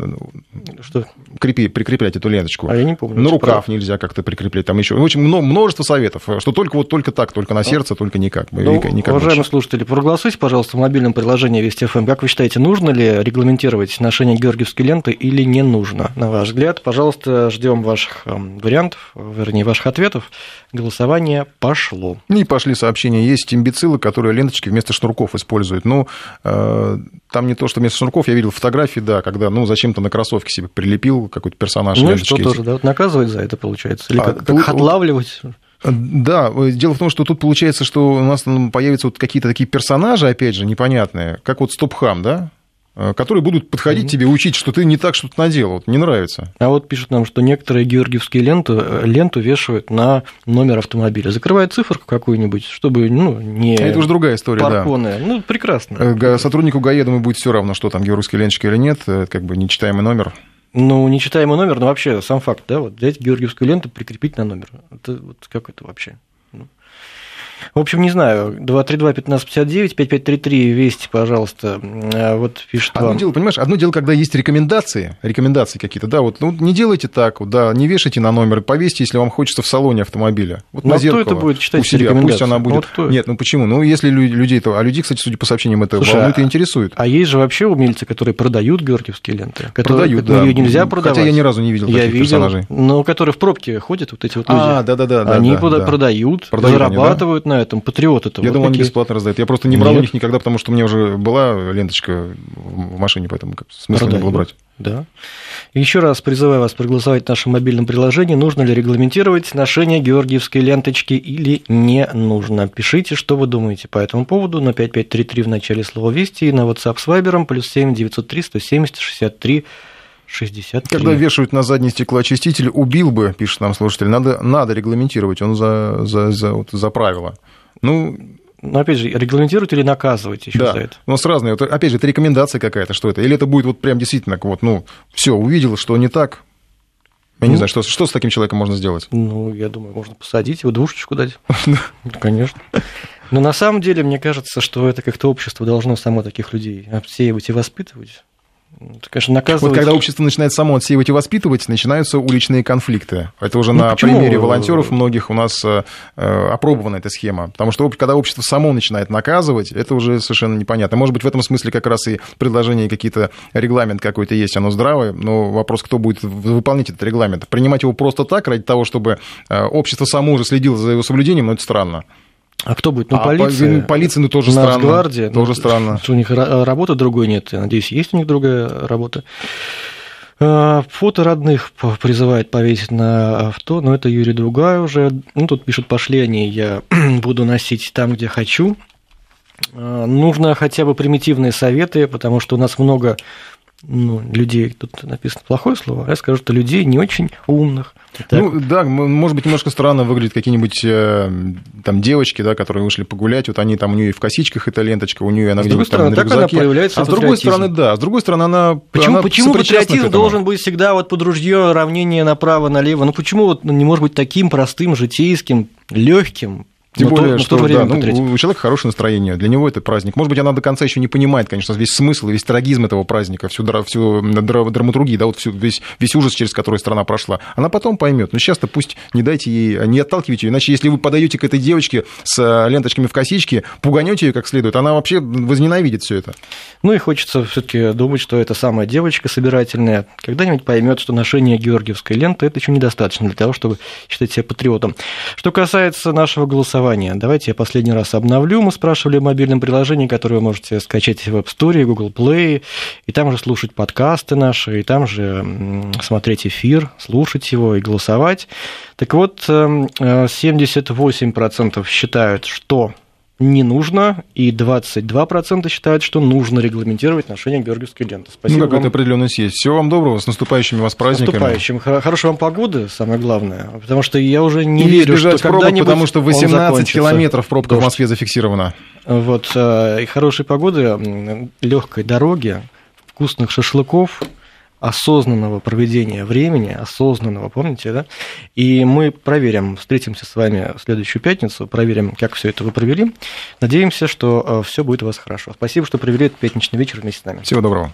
B: Что?
C: крепи, прикреплять эту ленточку.
B: А я не помню.
C: На рукав
B: правда.
C: нельзя как-то прикреплять. Там еще очень много, множество советов, что только вот только так, только на сердце, только никак.
B: Ну,
C: никак- никак
B: уважаемые
C: больше.
B: слушатели, проголосуйте, пожалуйста, в мобильном приложении Вести ФМ. Как вы считаете, нужно ли регламентировать ношение георгиевской ленты или не нужно, на ваш взгляд? Пожалуйста, ждем ваших эм, вариантов, вернее, ваших ответов. Голосование пошло.
C: И пошли сообщения. Есть имбецилы, которые ленточки вместо шнурков используют. Ну, э, там не то, что вместо шнурков, я видел фотографии, да, когда, ну, зачем-то на кроссовки себе прилепил какой-то персонаж
B: Ну что
C: эти.
B: тоже, да? Вот наказывать за это получается? Или
C: А,
B: как, как отлавливать?
C: Да, дело в том, что тут получается, что у нас появятся вот какие-то такие персонажи, опять же, непонятные, как вот Стопхам, да, э, которые будут подходить тебе, учить, что ты не так что-то наделал, не нравится.
B: А вот пишут нам, что некоторые георгиевские ленты, э, ленту вешают на номер автомобиля. Закрывают циферку какую-нибудь, чтобы ну, не
C: А это уже другая история, да.
B: парконы. Ну, прекрасно.
C: Э, Сотруднику ГАЕ, думаю, будет все равно, что там георгиевские ленточки или нет, э, как бы нечитаемый номер.
B: Ну, нечитаемый номер, но вообще сам факт, да, вот взять георгиевскую ленту, прикрепить на номер. Это вот как это вообще? В общем, не знаю, 232-1559, 5533, вести, пожалуйста. А Вот пишет
C: Одно
B: вам.
C: дело, понимаешь, одно дело, когда есть рекомендации, рекомендации какие-то, да, вот, ну, не делайте так, вот, да, не вешайте на номер, повесьте, если вам хочется в салоне автомобиля. Вот на
B: кто
C: зеркало
B: это будет читать
C: у себя, пусть она
B: Ну,
C: будет...
B: вот?
C: Нет, ну почему? Ну, если лю- людей, то... А людей, кстати, судя по сообщениям, это
B: Слушай,
C: волнует и
B: а-
C: интересует.
B: А есть же вообще умельцы, которые продают георгиевские ленты. Которые,
C: Продают, да.
B: Ее нельзя продавать.
C: Хотя я ни разу не видел
B: Я
C: таких
B: видел,
C: персонажей.
B: но которые в пробке ходят, вот эти вот люди.
C: А, да-да-да. да,
B: они
C: да,
B: прода-
C: да.
B: продают,
C: Продают они, да?
B: На этом, патриоты-то.
C: Я
B: вот
C: думал, они
B: такие.
C: бесплатно раздают. Я просто не брал у
B: Нет.
C: них никогда, потому что у меня уже была ленточка в машине, поэтому смысла не было брать.
B: Да. Еще раз призываю вас проголосовать в нашем мобильном приложении, нужно ли регламентировать ношение георгиевской ленточки или не нужно. Пишите, что вы думаете по этому поводу на 5533 в начале слова «Вести» и на WhatsApp с Вайбером плюс 7 903 170 63 63.
C: Когда вешают на заднее стеклоочиститель, убил бы, пишет нам слушатель, надо, надо регламентировать, он за, за, за, вот, за правило. Ну,
B: Но опять же, регламентировать или наказывать еще
C: да,
B: за это?
C: у нас разные. Вот, опять же, это рекомендация какая-то, что это. Или это будет вот прям действительно, вот, ну, все, увидел, что не так. Я не
B: Ну.
C: знаю, что, что с таким человеком можно сделать.
B: Ну, я думаю, можно посадить его, двушечку дать. Ну, Конечно. Но на самом деле, мне кажется, что это как-то общество должно само таких людей отсеивать и воспитывать. Это, конечно, наказывать...
C: Вот когда общество начинает само отсеивать и воспитывать, начинаются уличные конфликты. Это уже
B: Ну,
C: на
B: почему?
C: примере волонтеров многих у нас э, э, опробована эта схема. Потому что когда общество само начинает наказывать, это уже совершенно непонятно. Может быть, в этом смысле как раз и предложение какие-то регламент какой-то есть, оно здравое, но вопрос, кто будет выполнять этот регламент. Принимать его просто так, ради того, чтобы э, общество само уже следило за его соблюдением, ну, это странно.
B: А кто будет? Ну,
C: А
B: полиция.
C: по- полиция, ну, тоже странно.
B: Нацгвардия.
C: Тоже
B: Ну,
C: странно.
B: У них ра- работы другой нет. Я надеюсь, есть у них другая работа. А, Фото родных призывает повесить на авто, но это Юрий другая уже. Ну, тут пишут, пошли они, я буду носить там, где хочу. А, Нужно хотя бы примитивные советы, потому что у нас много ну, людей, тут написано плохое слово, а я скажу, что людей не очень умных.
C: Так. Ну да, может быть, немножко странно выглядят какие-нибудь э, там девочки, да, которые вышли погулять, вот они там, у нее и в косичках эта ленточка, у нее она где-нибудь там на
B: так она проявляется
C: А с другой стороны, да, с другой стороны, она
B: Почему,
C: она
B: почему патриотизм должен быть всегда вот под ружье, равнение направо-налево? Ну почему вот не может быть таким простым, житейским, легким,
C: тем но более, то, что да, ну, у человека хорошее настроение, для него это праздник. Может быть, она до конца еще не понимает, конечно, весь смысл весь трагизм этого праздника, всю, всю драматургию, да, вот всю, весь, весь ужас, через который страна прошла. Она потом поймет. Но сейчас-то пусть не дайте ей, не отталкивайте ее, иначе если вы подаете к этой девочке с э, ленточками в косичке, пуганете ее как следует, она вообще возненавидит все это.
B: Ну и хочется все-таки думать, что эта самая девочка собирательная когда-нибудь поймет, что ношение георгиевской ленты это еще недостаточно для того, чтобы считать себя патриотом. Что касается нашего голосования, голосования. Давайте я последний раз обновлю. Мы спрашивали в мобильном приложении, которое вы можете скачать в App Store, Google Play, и там же слушать подкасты наши, и там же смотреть эфир, слушать его и голосовать. Так вот, 78% э, считают, что не нужно, и 22% считают, что нужно регламентировать ношение георгиевской ленты.
C: Спасибо ну, какая-то определенность есть. Всего вам доброго, с наступающими вас праздниками.
B: С наступающим. Хорошей вам погоды, самое главное, потому что я уже не
C: и
B: верю,
C: что пробок, потому что 18 километров пробка Дождь. в Москве зафиксирована.
B: Вот, э, и хорошей погоды, легкой дороги, вкусных шашлыков – осознанного проведения времени, осознанного, помните, да? И мы проверим, встретимся с вами в следующую пятницу, проверим, как все это вы провели. Надеемся, что э, все будет у вас хорошо. Спасибо, что провели этот пятничный вечер вместе с нами.
C: Всего доброго.